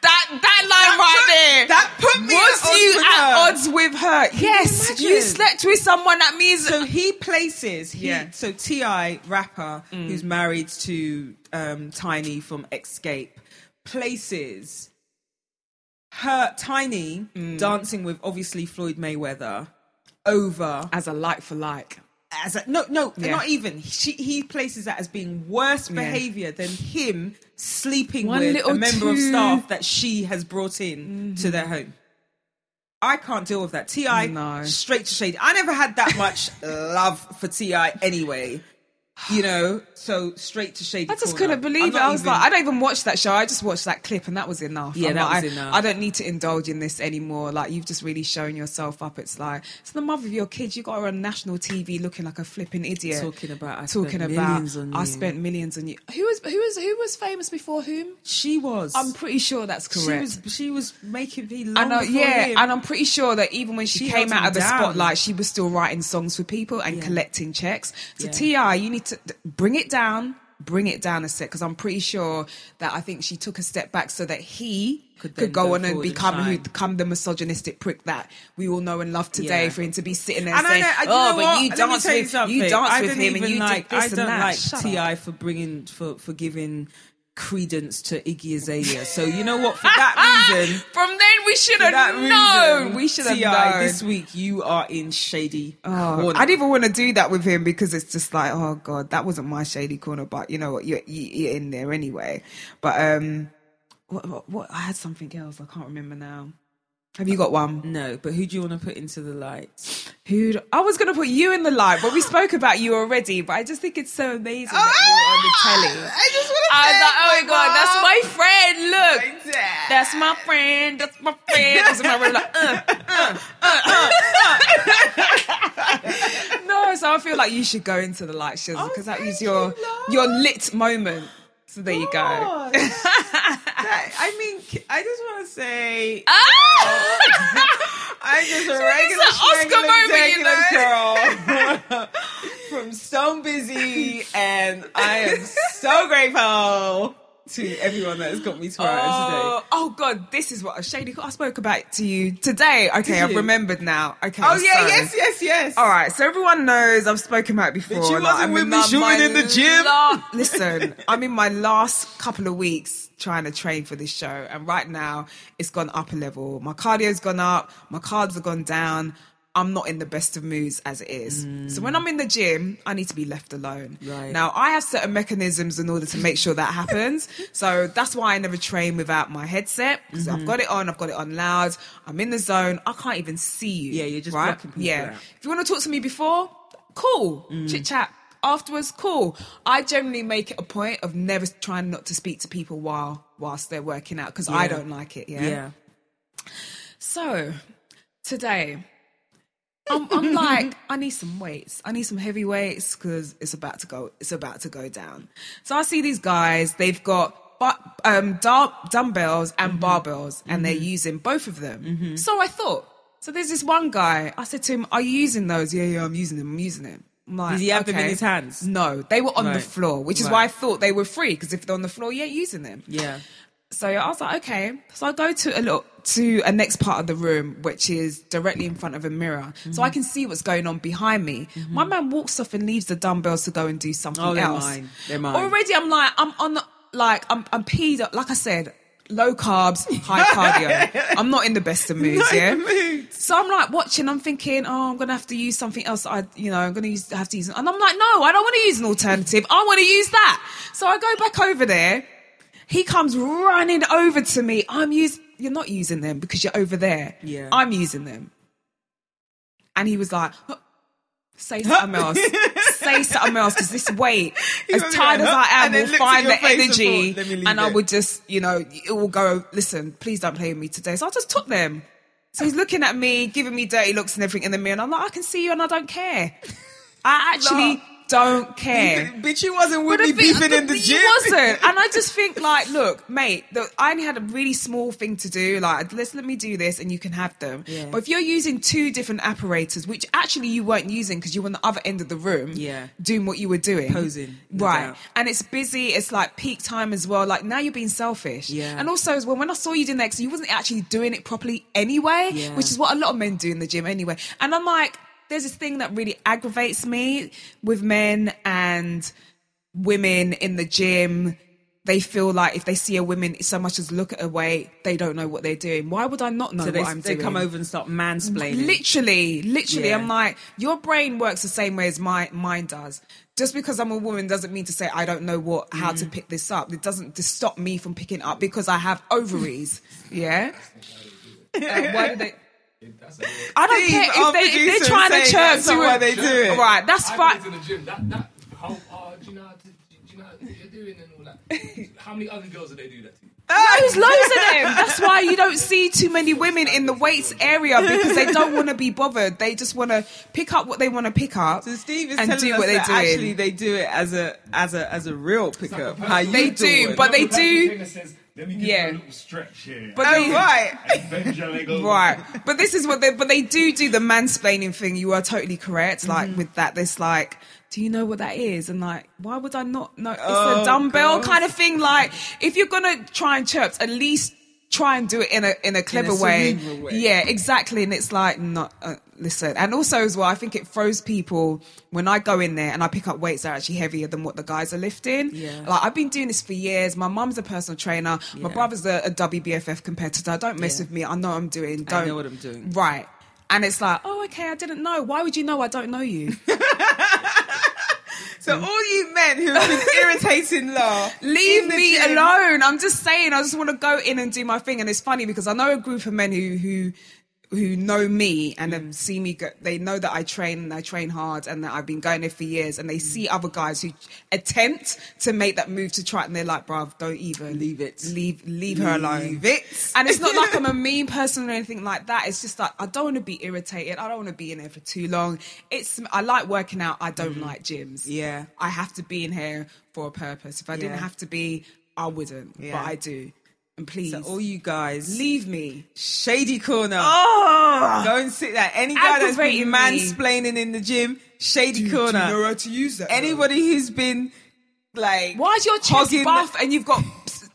that that line right put- there. that put me was at odds you with at her. odds with her? yes, you imagine? slept with someone that means So he places, he, Yeah. so T.I. rapper who's married to um, Tiny from Xscape places her Tiny dancing with obviously Floyd Mayweather over as a like for like. As a, no no Yeah. not even she, he places that as being worse Yeah. behavior than him sleeping One with a member of staff that she has brought in to mm-hmm. their home. I can't deal with that. T.I. No. straight to shade. I never had that much love for T.I. anyway. You know, so straight to shade. I just couldn't believe it. I was like, I don't even watch that show. I just watched that clip, and that was enough. Yeah, I'm that like, was I, enough. I don't need to indulge in this anymore. Like you've just really shown yourself up. It's like it's the mother of your kids. You got her on national TV looking like a flipping idiot. Talking about, I talking spent about. millions on I spent millions on you. Who was who was who was famous before whom? she was. I'm pretty sure that's she correct. was. She was making me. Long uh, I know, before yeah, him. and I'm pretty sure that even when she, She came out him of the spotlight, she was still writing songs for people and Yeah. collecting checks. So Yeah. T.I., you need to bring it down, bring it down a set, because I'm pretty sure that I think she took a step back so that he Could could, go, go on and forward and become who become the misogynistic prick that we all know and love today. Yeah. For him to be sitting there And I saying, know, uh, you "Oh, but what? you dance you with something. you dance I with him and you like. did this I and don't that." like Shut T.I. up. for bringing for for giving credence to Iggy Azalea. So you know what? For that reason. From then we should have that known. reason, we should have known. This week you are in shady. Oh, corner. I didn't even want to do that with him because it's just like, oh god, that wasn't my shady corner. But you know what, you're, you're in there anyway. But um, what, what, what? I had something else. I can't remember now. Have you got one? No, but who do you want to put into the light? Who? I was going to put you in the light, but we spoke about you already. But I just think it's so amazing that you're on the telly. I just want to. I was like, oh my god, that's my friend. Look, My that's my friend. That's my friend. That's my friend. Like, uh, uh, uh. no, so I feel like you should go into the light Oh, because that was your you, your lit moment. So there you go. That- I mean, I just want to say, Ah! I'm just a So regular, Oscar moment, regular girl from Stone Busy, and I am so grateful to everyone that has got me to where am today. Oh, oh god, this is what Shady. I spoke about to you today. Okay, I've remembered now. Okay. Oh yeah, so- yes, yes, yes. All right, so everyone knows I've spoken about it before. That you wasn't with me shooting in the gym? la- Listen, I'm in my last couple of weeks trying to train for this show, and right now it's gone up a level. My cardio's gone up, my carbs have gone down. I'm not in the best of moods as it is. So when I'm in the gym, I need to be left alone. Right. Now I have certain mechanisms in order to make sure that happens. so that's why I never train without my headset because I've mm-hmm. got it on, I've got it on loud. I'm in the zone. I can't even see you. Yeah, you're just right? blocking people Yeah. out. If you want to talk to me before, cool. Mm. Chit chat. Afterwards, cool. I generally make it a point of never trying not to speak to people while whilst they're working out because I don't like it. Yeah. Yeah. So today, I'm, I'm like, I need some weights. I need some heavy weights because it's about to go. It's about to go down. So I see these guys. They've got but um dar- dumbbells and mm-hmm. barbells, and they're mm-hmm. using both of them. Mm-hmm. So I thought. So there's this one guy. I said to him, "Are you using those?" Yeah, yeah, I'm using them. I'm using them. Like, Did he have them in his hands? No, they were on the floor, which is Right. why I thought they were free. Because if they're on the floor, you're using them. Yeah. So I was like, okay. So I go to a look to a next part of the room, which is directly in front of a mirror, so I mm-hmm. can see what's going on behind me. Mm-hmm. My man walks off and leaves the dumbbells to go and do something Oh, they're else. mine. They're mine. Already, I'm like, I'm on, the, like, I'm, I'm peed up. Like I said, low carbs, high cardio. I'm not in the best of moods. Not yeah. mood. So I'm like watching. I'm thinking, oh, I'm gonna have to use something else. I, you know, I'm gonna use have to use. And I'm like, no, I don't want to use an alternative. I want to use that. So I go back over there. He comes running over to me. I'm using. You're not using them because you're over there. Yeah. I'm using them. And he was like, "Huh, say something else. Say something else because this weight, as tired like, as I am, will find the and energy, thought, "Let me leave and I would just, you know, it will go. Listen, please don't play with me today. So I just took them. So he's looking at me, giving me dirty looks and everything in the mirror, and I'm like, I can see you, and I don't care. I actually. Don't care. Bitch, you wasn't with But me beefing in the he gym. wasn't, and I just think like, look, mate, the, I only had a really small thing to do. Like, let's let me do this, and you can have them. Yeah. But if you're using two different apparatus, which actually you weren't using because you were on the other end of the room, Yeah. doing what you were doing, Posing, no right? doubt. And it's busy. It's like peak time as well. Like now you're being selfish. Yeah. And also as well, when I saw you doing that, you wasn't actually doing it properly anyway, Yeah. which is what a lot of men do in the gym anyway. And I'm like, there's this thing that really aggravates me with men and women in the gym. They feel like if they see a woman so much as look at her weight, they don't know what they're doing. Why would I not know So they, what I'm they doing? come over and start mansplaining. Literally, literally, Yeah. I'm like, your brain works the same way as my mine does. Just because I'm a woman doesn't mean to say I don't know what how Mm. to pick this up. It doesn't just stop me from picking up because I have ovaries. Yeah. Uh, why do they? I don't Steve, care if, they, if they're trying to saying chirp that's to why they do it. Right, that's fine. go the gym. That that how uh, do you know how to, do you know what you're doing and all that? How many other girls do they do that to? There's loads of them. That's why you don't see too many women in the weights area because they don't want to be bothered. They just want to pick up what they want to pick up So Steve is and telling do us what they're that doing. actually they do it as a as a as a real pickup. How you They do, it. but they do- Thing that says, Let me give Yeah. you a little stretch here. But Oh they, right. and bend your leg over. Right. But this is what they but they do do the mansplaining thing. You are totally correct. Like Mm-hmm. with that, this like, do you know what that is? And like, why would I not know? It's Oh, a dumbbell God. kind of thing. Like, if you're gonna try and chirp, at least try and do it in a in a clever way. cerebral way. Yeah, exactly. And it's like, not uh, listen. And also as well, I think it throws people when I go in there and I pick up weights that are actually heavier than what the guys are lifting. Yeah. Like I've been doing this for years. My mum's a personal trainer. Yeah. My brother's a, a WBFF competitor. Don't mess Yeah. with me. I know what I'm doing. I Don't know what I'm doing. Right. And it's like, oh, okay, I didn't know. Why would you know I don't know you? So mm. all you men who have been irritating law, Leave me gym- alone. I'm just saying, I just want to go in and do my thing. And it's funny because I know a group of men who who who know me and have seen me go, they know that I train and I train hard and that I've been going there for years and they see other guys who attempt to make that move to try it and they're like, bruv, don't even Leave it. Leave leave her alone. Leave it. And it's not like I'm a mean person or anything like that. It's just like I don't want to be irritated. I don't want to be in there for too long. It's I like working out. I don't like gyms. Mm-hmm. Yeah. I have to be in here for a purpose. If I didn't have to be, I wouldn't. Yeah. But I do. And please, So all you guys, leave me. shady corner. Oh, Go and sit there. Any guy that's been Aggravating me. mansplaining in the gym, shady corner. Do you know how to use that? Anybody who's been like, Why is your chest hogging buff and you've got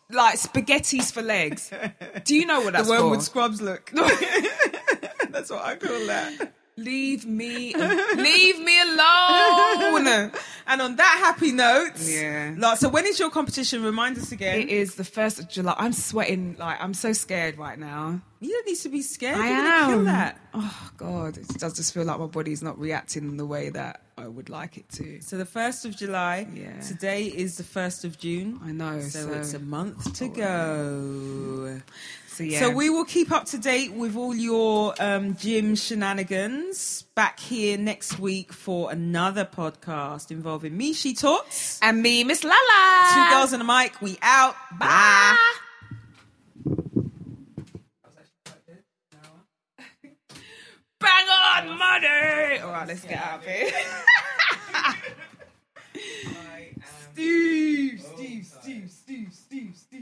like spaghettis for legs? Do you know what that's called? the that's one for? scrubs look? that's what I call that. Leave me, leave me alone. And on that happy note, Yeah. like, so when is your competition? Remind us again. It is the first of July. I'm sweating. Like I'm so scared right now. You don't need to be scared. I You're am. kill that. Oh God, it does just feel like my body's not reacting in the way that I would like it to. So the first of July. Yeah. Today is the first of June. I know. So, So, it's a month to go. So, yeah. so we will keep up to date with all your um, gym shenanigans back here next week for another podcast involving me, She Talks. And me, Miss Lala. Two girls on the mic. We out. Bye. Bye. Bang on money! All right, let's get out of here. Steve, Steve, Steve, Steve, Steve.